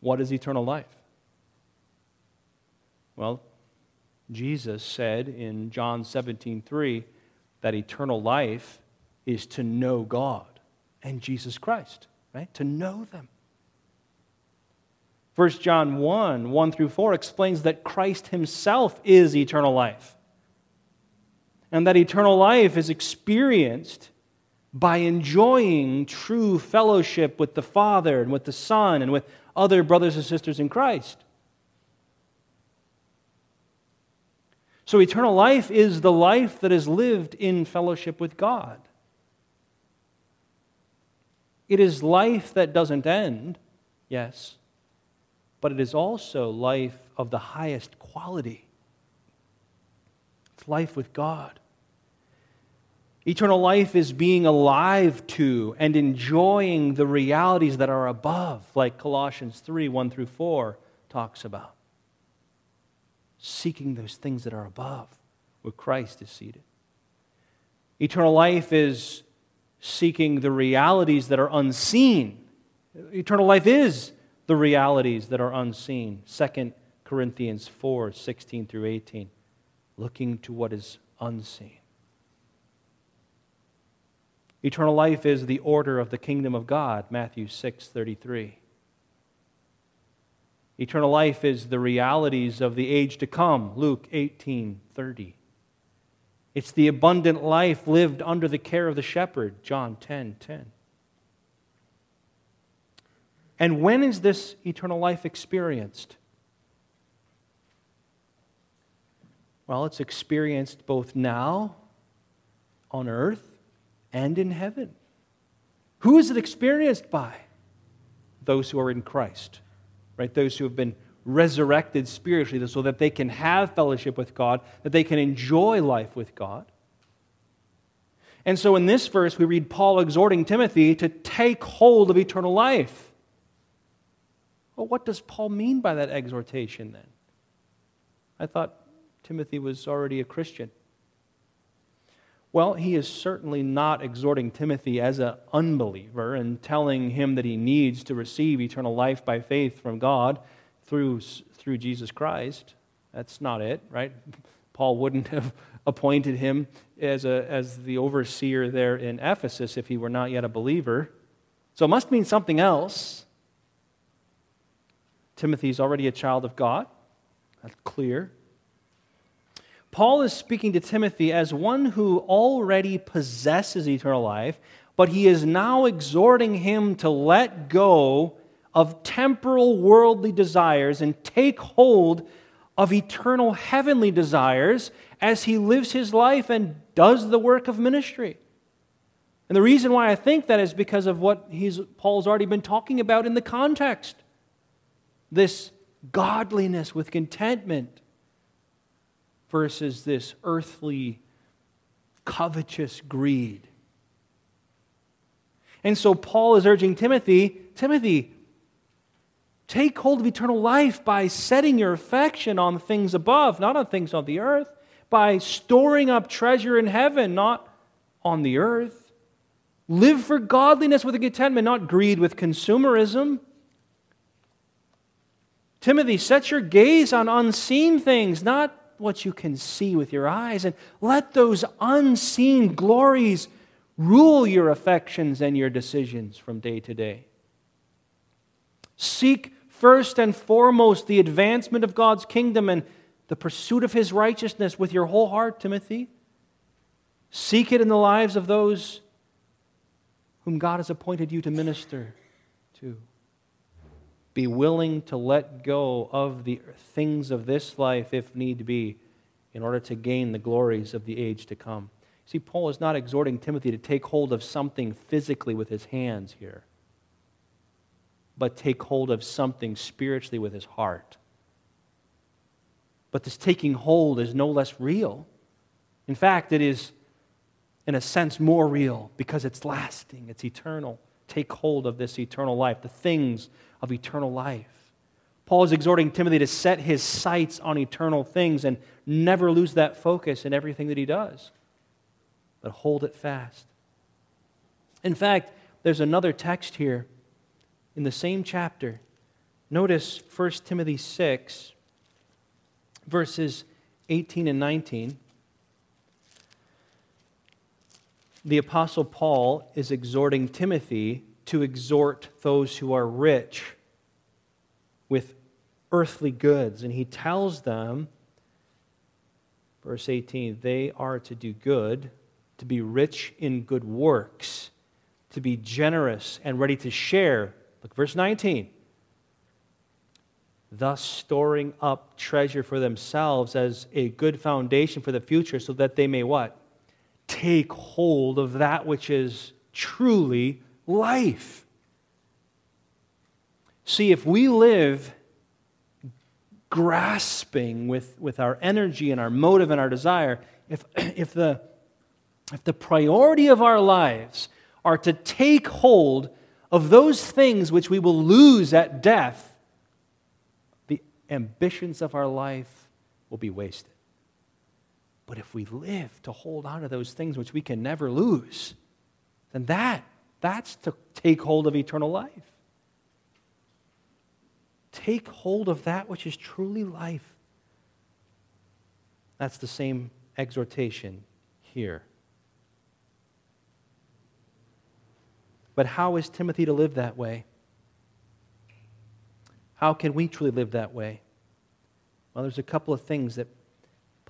What is eternal life? Well, Jesus said in John 17, 3, that eternal life is to know God and Jesus Christ, right? To know them. 1 John 1, 1 through 4 explains that Christ himself is eternal life. And that eternal life is experienced by enjoying true fellowship with the Father and with the Son and with other brothers and sisters in Christ. So, eternal life is the life that is lived in fellowship with God. It is life that doesn't end, yes, but it is also life of the highest quality. It's life with God. Eternal life is being alive to and enjoying the realities that are above, like Colossians 3 1 through 4 talks about. Seeking those things that are above, where Christ is seated. Eternal life is seeking the realities that are unseen. Eternal life is the realities that are unseen. 2 Corinthians 4 16 through 18. Looking to what is unseen. Eternal life is the order of the kingdom of God, Matthew 6:33. Eternal life is the realities of the age to come, Luke 18:30. It's the abundant life lived under the care of the shepherd, John 10:10. 10, 10. And when is this eternal life experienced? Well, it's experienced both now on earth and in heaven. Who is it experienced by? Those who are in Christ, right? Those who have been resurrected spiritually so that they can have fellowship with God, that they can enjoy life with God. And so in this verse, we read Paul exhorting Timothy to take hold of eternal life. Well, what does Paul mean by that exhortation then? I thought Timothy was already a Christian. Well, he is certainly not exhorting Timothy as an unbeliever and telling him that he needs to receive eternal life by faith from God through, through Jesus Christ. That's not it, right? Paul wouldn't have appointed him as, a, as the overseer there in Ephesus if he were not yet a believer. So it must mean something else. Timothy is already a child of God. That's clear. Paul is speaking to Timothy as one who already possesses eternal life, but he is now exhorting him to let go of temporal worldly desires and take hold of eternal heavenly desires as he lives his life and does the work of ministry. And the reason why I think that is because of what he's, Paul's already been talking about in the context this godliness with contentment versus this earthly, covetous greed. And so Paul is urging Timothy Timothy, take hold of eternal life by setting your affection on things above, not on things on the earth, by storing up treasure in heaven, not on the earth. Live for godliness with contentment, not greed with consumerism. Timothy, set your gaze on unseen things, not what you can see with your eyes, and let those unseen glories rule your affections and your decisions from day to day. Seek first and foremost the advancement of God's kingdom and the pursuit of his righteousness with your whole heart, Timothy. Seek it in the lives of those whom God has appointed you to minister to. Be willing to let go of the things of this life if need be in order to gain the glories of the age to come. See, Paul is not exhorting Timothy to take hold of something physically with his hands here, but take hold of something spiritually with his heart. But this taking hold is no less real. In fact, it is, in a sense, more real because it's lasting, it's eternal. Take hold of this eternal life, the things of eternal life. Paul is exhorting Timothy to set his sights on eternal things and never lose that focus in everything that he does, but hold it fast. In fact, there's another text here in the same chapter. Notice 1 Timothy 6, verses 18 and 19. The Apostle Paul is exhorting Timothy to exhort those who are rich with earthly goods. And he tells them, verse 18, they are to do good, to be rich in good works, to be generous and ready to share. Look, verse 19. Thus, storing up treasure for themselves as a good foundation for the future, so that they may what? Take hold of that which is truly life. See, if we live grasping with, with our energy and our motive and our desire, if, if, the, if the priority of our lives are to take hold of those things which we will lose at death, the ambitions of our life will be wasted. But if we live to hold on to those things which we can never lose, then that that's to take hold of eternal life. Take hold of that which is truly life. That's the same exhortation here. But how is Timothy to live that way? How can we truly live that way? Well, there's a couple of things that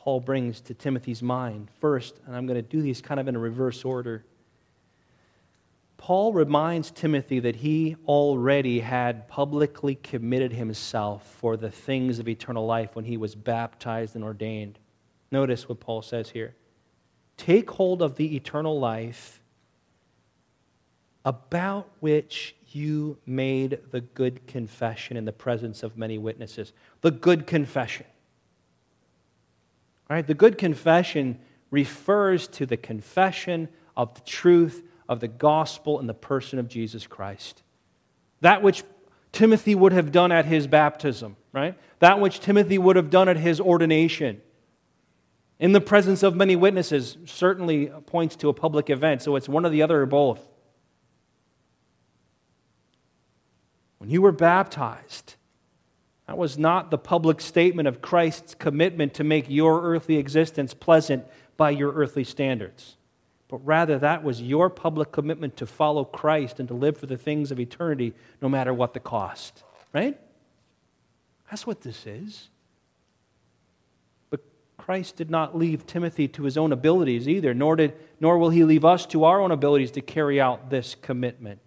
Paul brings to Timothy's mind. First, and I'm going to do these kind of in a reverse order. Paul reminds Timothy that he already had publicly committed himself for the things of eternal life when he was baptized and ordained. Notice what Paul says here Take hold of the eternal life about which you made the good confession in the presence of many witnesses. The good confession. Right, the good confession refers to the confession of the truth of the gospel and the person of Jesus Christ. That which Timothy would have done at his baptism, right? That which Timothy would have done at his ordination. In the presence of many witnesses certainly points to a public event, so it's one or the other or both. When you were baptized, that was not the public statement of Christ's commitment to make your earthly existence pleasant by your earthly standards, but rather that was your public commitment to follow Christ and to live for the things of eternity no matter what the cost. Right? That's what this is. But Christ did not leave Timothy to his own abilities either, nor, did, nor will he leave us to our own abilities to carry out this commitment.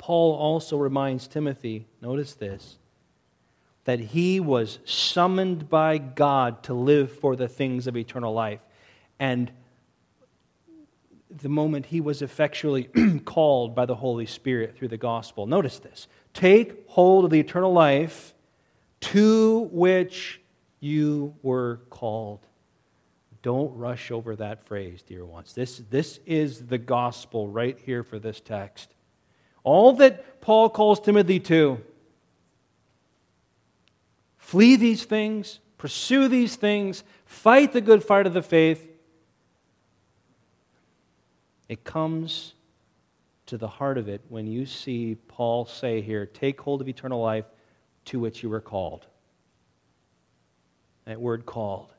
Paul also reminds Timothy, notice this, that he was summoned by God to live for the things of eternal life. And the moment he was effectually called by the Holy Spirit through the gospel. Notice this take hold of the eternal life to which you were called. Don't rush over that phrase, dear ones. This, this is the gospel right here for this text. All that Paul calls Timothy to flee these things, pursue these things, fight the good fight of the faith. It comes to the heart of it when you see Paul say here, Take hold of eternal life to which you were called. That word called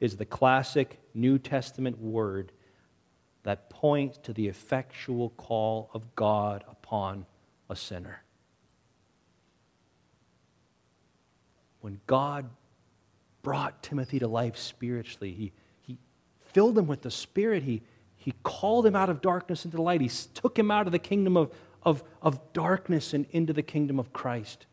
is the classic New Testament word that points to the effectual call of God upon a sinner. When God brought Timothy to life spiritually, he, he filled him with the Spirit. He, he called him out of darkness into light. He took him out of the kingdom of, of, of darkness and into the kingdom of Christ.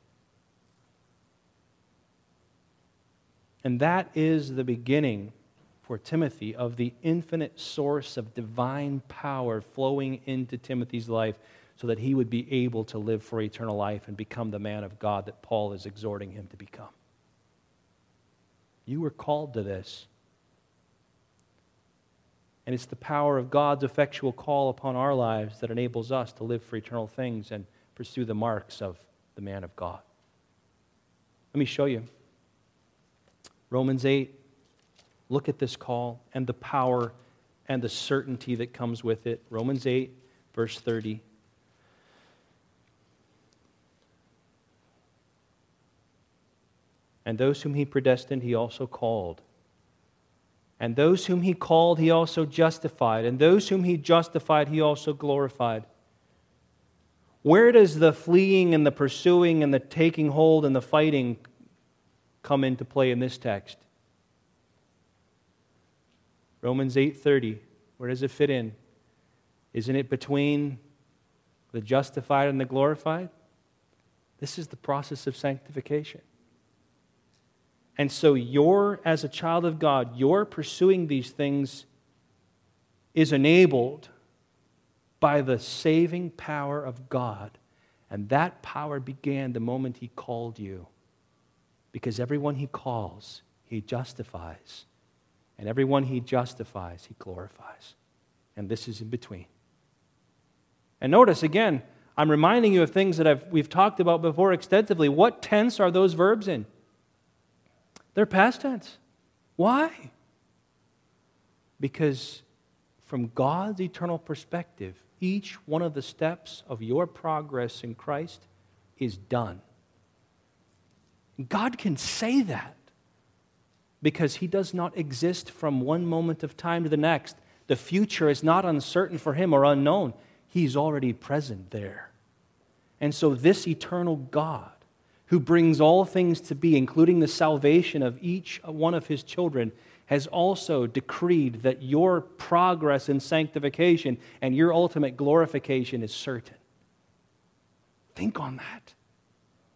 And that is the beginning for Timothy of the infinite source of divine power flowing into Timothy's life so that he would be able to live for eternal life and become the man of God that Paul is exhorting him to become. You were called to this. And it's the power of God's effectual call upon our lives that enables us to live for eternal things and pursue the marks of the man of God. Let me show you. Romans 8, look at this call and the power and the certainty that comes with it. Romans 8, verse 30. And those whom he predestined, he also called. And those whom he called, he also justified. And those whom he justified, he also glorified. Where does the fleeing and the pursuing and the taking hold and the fighting come into play in this text? Romans 8:30. Where does it fit in? Isn't it between the justified and the glorified? This is the process of sanctification. And so you're as a child of God, your pursuing these things is enabled by the saving power of God. And that power began the moment he called you. Because everyone he calls, he justifies. And everyone he justifies, he glorifies. And this is in between. And notice again, I'm reminding you of things that I've, we've talked about before extensively. What tense are those verbs in? They're past tense. Why? Because from God's eternal perspective, each one of the steps of your progress in Christ is done. God can say that because He does not exist from one moment of time to the next. The future is not uncertain for Him or unknown, He's already present there. And so, this eternal God, who brings all things to be, including the salvation of each one of His children, has also decreed that your progress in sanctification and your ultimate glorification is certain. Think on that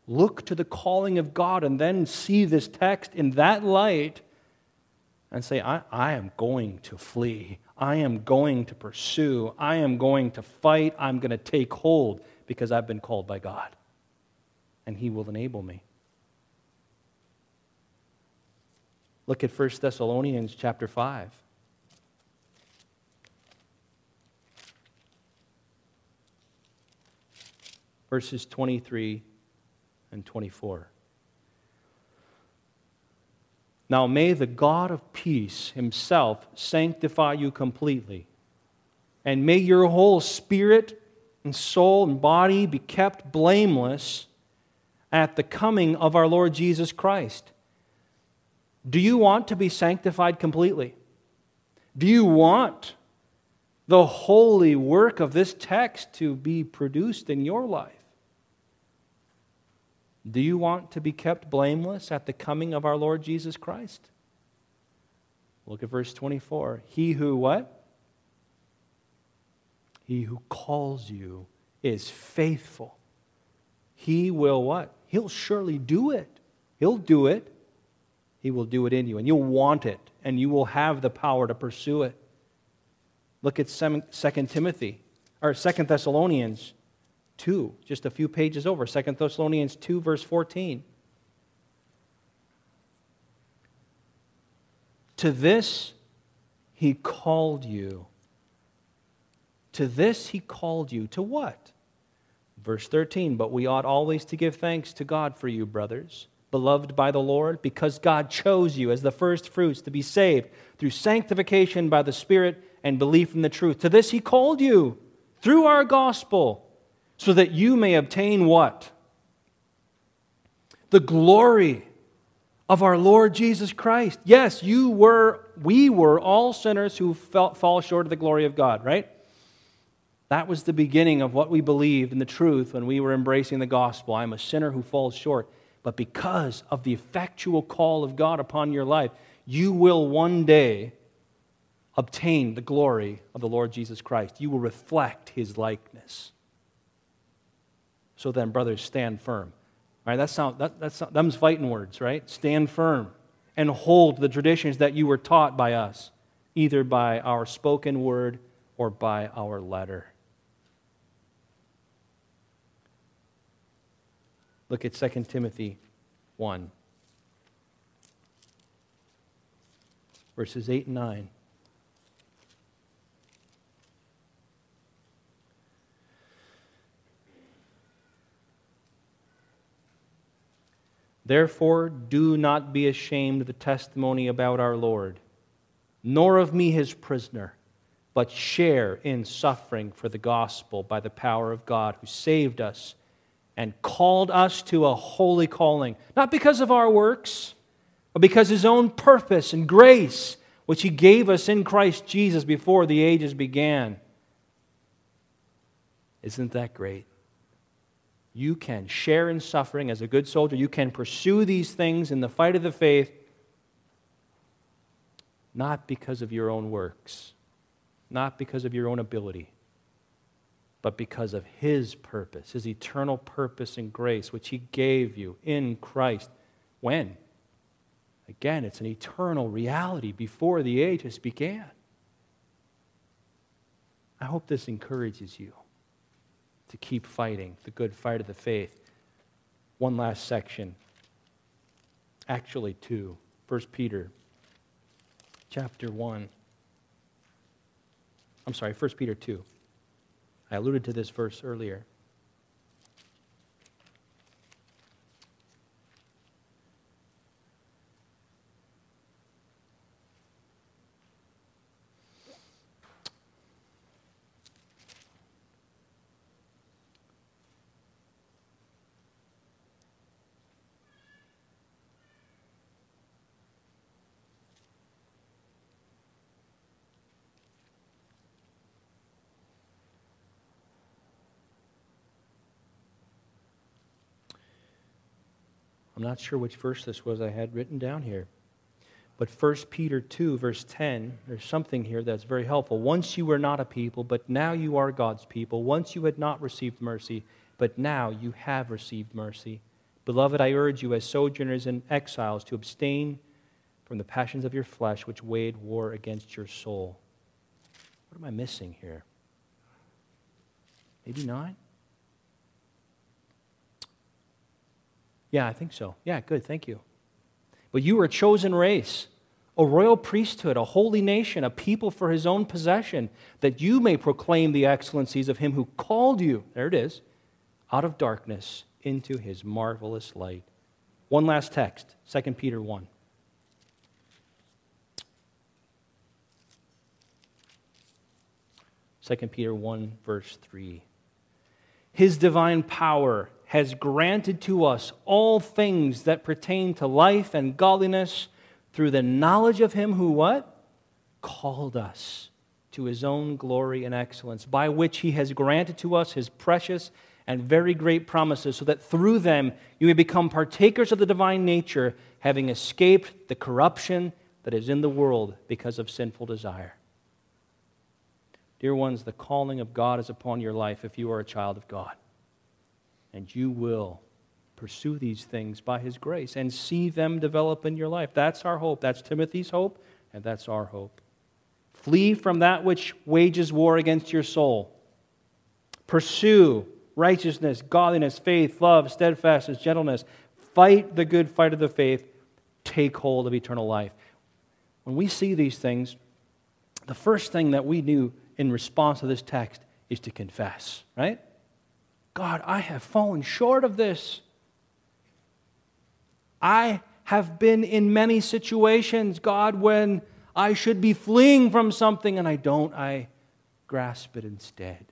look to the calling of God and then see this text in that light and say, I, I am going to flee. I am going to pursue. I am going to fight. I'm going to take hold because I've been called by God. And He will enable me. Look at 1 Thessalonians chapter 5. Verses 23 and 24. Now may the God of peace himself sanctify you completely, and may your whole spirit and soul and body be kept blameless at the coming of our Lord Jesus Christ. Do you want to be sanctified completely? Do you want the holy work of this text to be produced in your life? Do you want to be kept blameless at the coming of our Lord Jesus Christ? Look at verse 24. He who what? He who calls you is faithful. He will what? He'll surely do it. He'll do it. He will do it in you, and you'll want it, and you will have the power to pursue it. Look at 2 Timothy, or 2 Thessalonians 2, just a few pages over. 2 Thessalonians 2, verse 14. To this he called you. To this he called you. To what? Verse 13. But we ought always to give thanks to God for you, brothers, beloved by the Lord, because God chose you as the first fruits to be saved through sanctification by the Spirit and belief in the truth. To this he called you through our gospel so that you may obtain what? The glory of our Lord Jesus Christ. Yes, you were, we were all sinners who fell, fall short of the glory of God, right? That was the beginning of what we believed in the truth when we were embracing the gospel. I'm a sinner who falls short. But because of the effectual call of God upon your life, you will one day obtain the glory of the Lord Jesus Christ. You will reflect his likeness. So then, brothers, stand firm. All right, that sound, that, that's, them's fighting words, right? Stand firm and hold the traditions that you were taught by us, either by our spoken word or by our letter. Look at 2 Timothy 1, verses 8 and 9. Therefore, do not be ashamed of the testimony about our Lord, nor of me, his prisoner, but share in suffering for the gospel by the power of God who saved us and called us to a holy calling, not because of our works, but because his own purpose and grace, which he gave us in Christ Jesus before the ages began. Isn't that great? you can share in suffering as a good soldier. You can pursue these things in the fight of the faith, not because of your own works, not because of your own ability, but because of His purpose, His eternal purpose and grace, which He gave you in Christ. When? Again, it's an eternal reality before the ages began. I hope this encourages you to keep fighting the good fight of the faith. One last section. Actually, two. 1 Peter chapter 1. I'm sorry, 1 Peter 2. I alluded to this verse earlier. Not sure which verse this was I had written down here. But 1 Peter 2, verse 10, there's something here that's very helpful. Once you were not a people, but now you are God's people. Once you had not received mercy, but now you have received mercy. Beloved, I urge you as sojourners and exiles to abstain from the passions of your flesh, which wage war against your soul. What am I missing here? Maybe nine? Yeah, I think so. Yeah, good. Thank you. But you are a chosen race, a royal priesthood, a holy nation, a people for his own possession, that you may proclaim the excellencies of him who called you. There it is. Out of darkness into his marvelous light. One last text, 2 Peter 1. Second Peter 1, verse 3. His divine power has granted to us all things that pertain to life and godliness through the knowledge of him who what? Called us to his own glory and excellence, by which he has granted to us his precious and very great promises, so that through them you may become partakers of the divine nature, having escaped the corruption that is in the world because of sinful desire. Dear ones, the calling of God is upon your life if you are a child of God. And you will pursue these things by His grace and see them develop in your life. That's our hope. That's Timothy's hope, and that's our hope. Flee from that which wages war against your soul. Pursue righteousness, godliness, faith, love, steadfastness, gentleness. Fight the good fight of the faith. Take hold of eternal life. When we see these things, the first thing that we do in response to this text is to confess, right? God, I have fallen short of this. I have been in many situations, God, when I should be fleeing from something and I don't, I grasp it instead.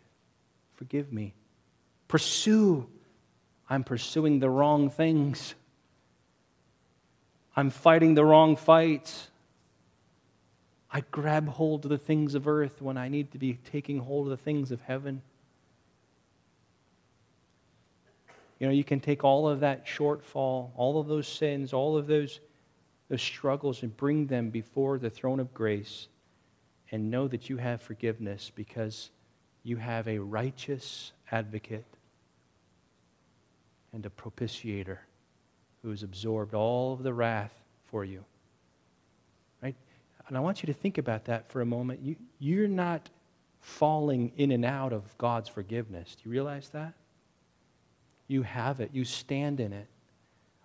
Forgive me. Pursue. I'm pursuing the wrong things. I'm fighting the wrong fights. I grab hold of the things of earth when I need to be taking hold of the things of heaven. You know, you can take all of that shortfall, all of those sins, all of those, those struggles, and bring them before the throne of grace and know that you have forgiveness because you have a righteous advocate and a propitiator who has absorbed all of the wrath for you. Right? And I want you to think about that for a moment. You, you're not falling in and out of God's forgiveness. Do you realize that? You have it, you stand in it.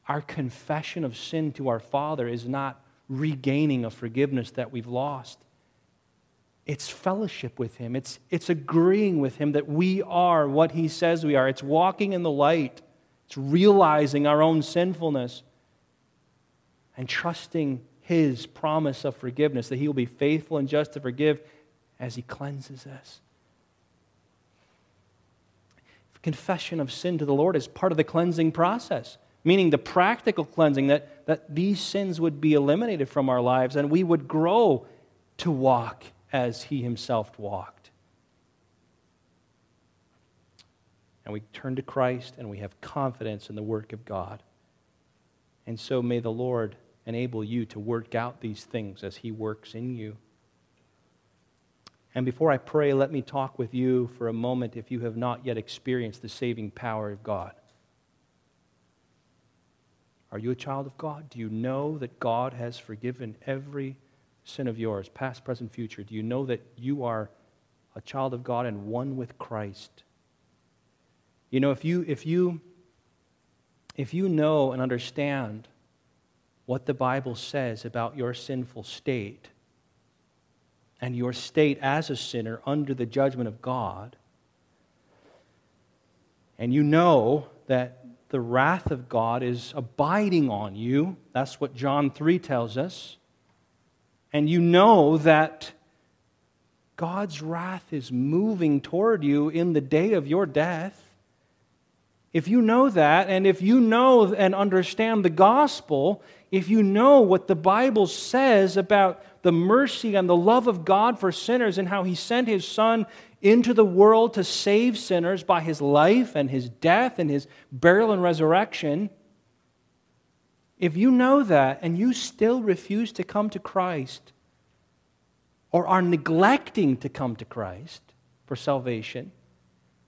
Our confession of sin to our Father is not regaining a forgiveness that we've lost. It's fellowship with Him. It's, it's agreeing with Him that we are what He says we are. It's walking in the light. It's realizing our own sinfulness and trusting his promise of forgiveness, that he will be faithful and just to forgive as he cleanses us. Confession of sin to the Lord is part of the cleansing process, meaning the practical cleansing that, that these sins would be eliminated from our lives and we would grow to walk as he himself walked. And we turn to Christ and we have confidence in the work of God. And so may the Lord enable you to work out these things as He works in you. And before I pray, let me talk with you for a moment if you have not yet experienced the saving power of God. Are you a child of God? Do you know that God has forgiven every sin of yours, past, present, future? Do you know that you are a child of God and one with Christ? You know, if you, if you, if you know and understand what the Bible says about your sinful state and your state as a sinner under the judgment of God, and you know that the wrath of God is abiding on you, that's what John 3 tells us, and you know that God's wrath is moving toward you in the day of your death, if you know that, and if you know and understand the gospel, if you know what the Bible says about the mercy and the love of God for sinners and how He sent His Son into the world to save sinners by His life and His death and His burial and resurrection, if you know that and you still refuse to come to Christ or are neglecting to come to Christ for salvation,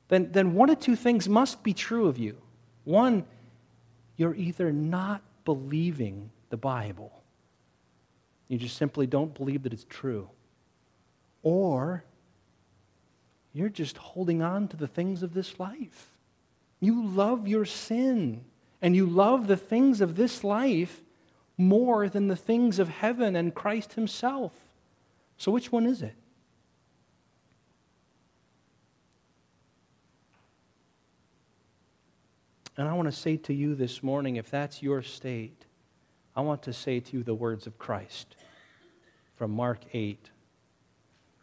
then, then one of two things must be true of you. One, you're either not believing the Bible. You just simply don't believe that it's true. Or you're just holding on to the things of this life. You love your sin and you love the things of this life more than the things of heaven and Christ Himself. So, which one is it? And I want to say to you this morning if that's your state, I want to say to you the words of Christ from Mark 8.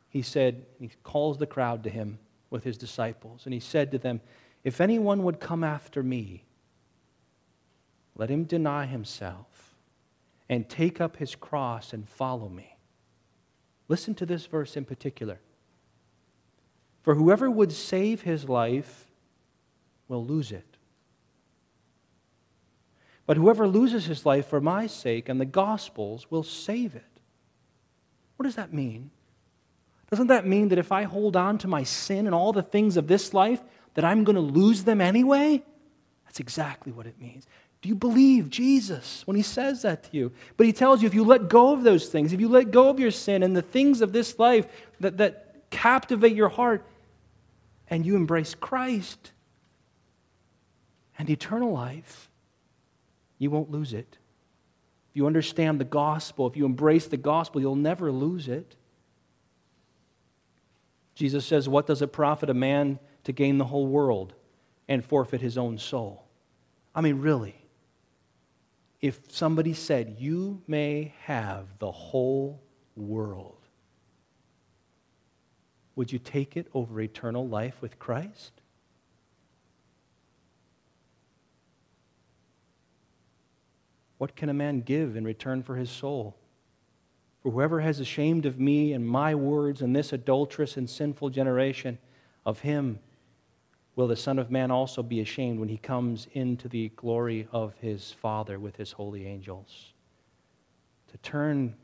he said, he calls the crowd to him with his disciples, and he said to them, If anyone would come after me, let him deny himself and take up his cross and follow me. Listen to this verse in particular. For whoever would save his life will lose it. But whoever loses his life for my sake and the gospel's will save it. What does that mean? Doesn't that mean that if I hold on to my sin and all the things of this life, that I'm going to lose them anyway? That's exactly what it means. Do you believe Jesus when he says that to you? But he tells you if you let go of those things, if you let go of your sin and the things of this life that, that captivate your heart, and you embrace Christ and eternal life, you won't lose it. You understand the gospel, if you embrace the gospel, you'll never lose it. Jesus says, What does it profit a man to gain the whole world and forfeit his own soul? I mean, really if somebody said, You may have the whole world, would you take it over eternal life with Christ? What can a man give in return for his soul? For whoever has ashamed of me and my words in this adulterous and sinful generation, of him will the Son of Man also be ashamed when he comes into the glory of his Father with his holy angels? To turn,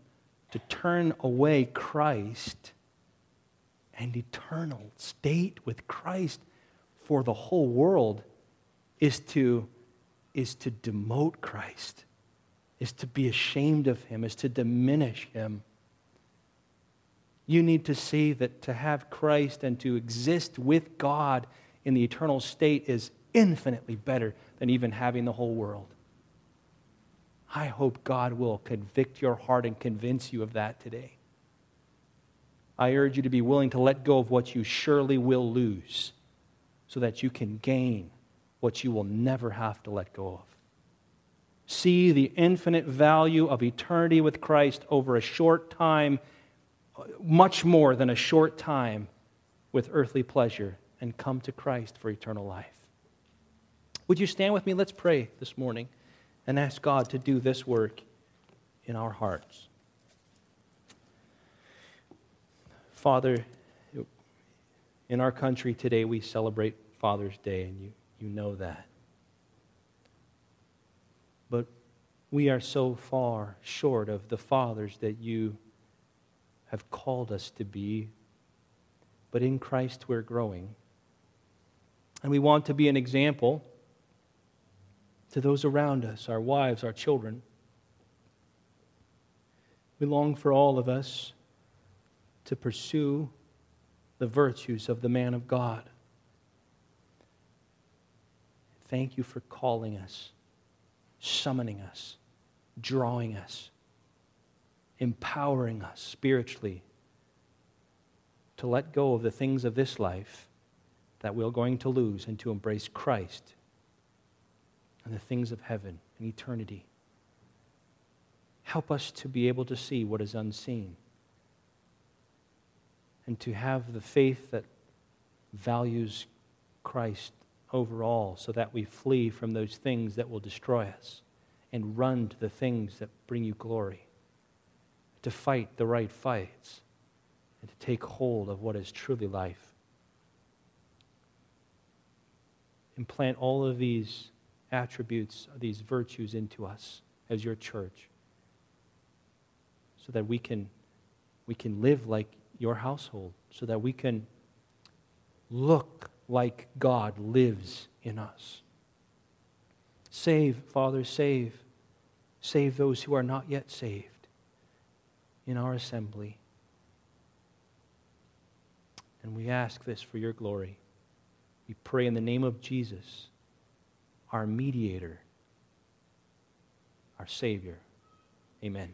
to turn away Christ and eternal state with Christ for the whole world is to, is to demote Christ, is to be ashamed of him, is to diminish him. You need to see that to have Christ and to exist with God in the eternal state is infinitely better than even having the whole world. I hope God will convict your heart and convince you of that today. I urge you to be willing to let go of what you surely will lose so that you can gain what you will never have to let go of. See the infinite value of eternity with Christ over a short time, much more than a short time with earthly pleasure and come to Christ for eternal life. Would you stand with me? Let's pray this morning and ask God to do this work in our hearts. Father, in our country today, we celebrate Father's Day, and you, you know that. But we are so far short of the fathers that you have called us to be. But in Christ, we're growing. And we want to be an example to those around us, our wives, our children. We long for all of us to pursue the virtues of the man of God. Thank you for calling us, summoning us, drawing us, empowering us spiritually to let go of the things of this life that we're going to lose and to embrace Christ and the things of heaven and eternity. Help us to be able to see what is unseen and to have the faith that values Christ over all so that we flee from those things that will destroy us and run to the things that bring you glory, to fight the right fights, and to take hold of what is truly life. implant all of these attributes, these virtues into us as your church so that we can, we can live like your household, so that we can look like God lives in us. Save, Father, save. Save those who are not yet saved in our assembly. And we ask this for your glory. We pray in the name of Jesus, our mediator, our Savior. Amen.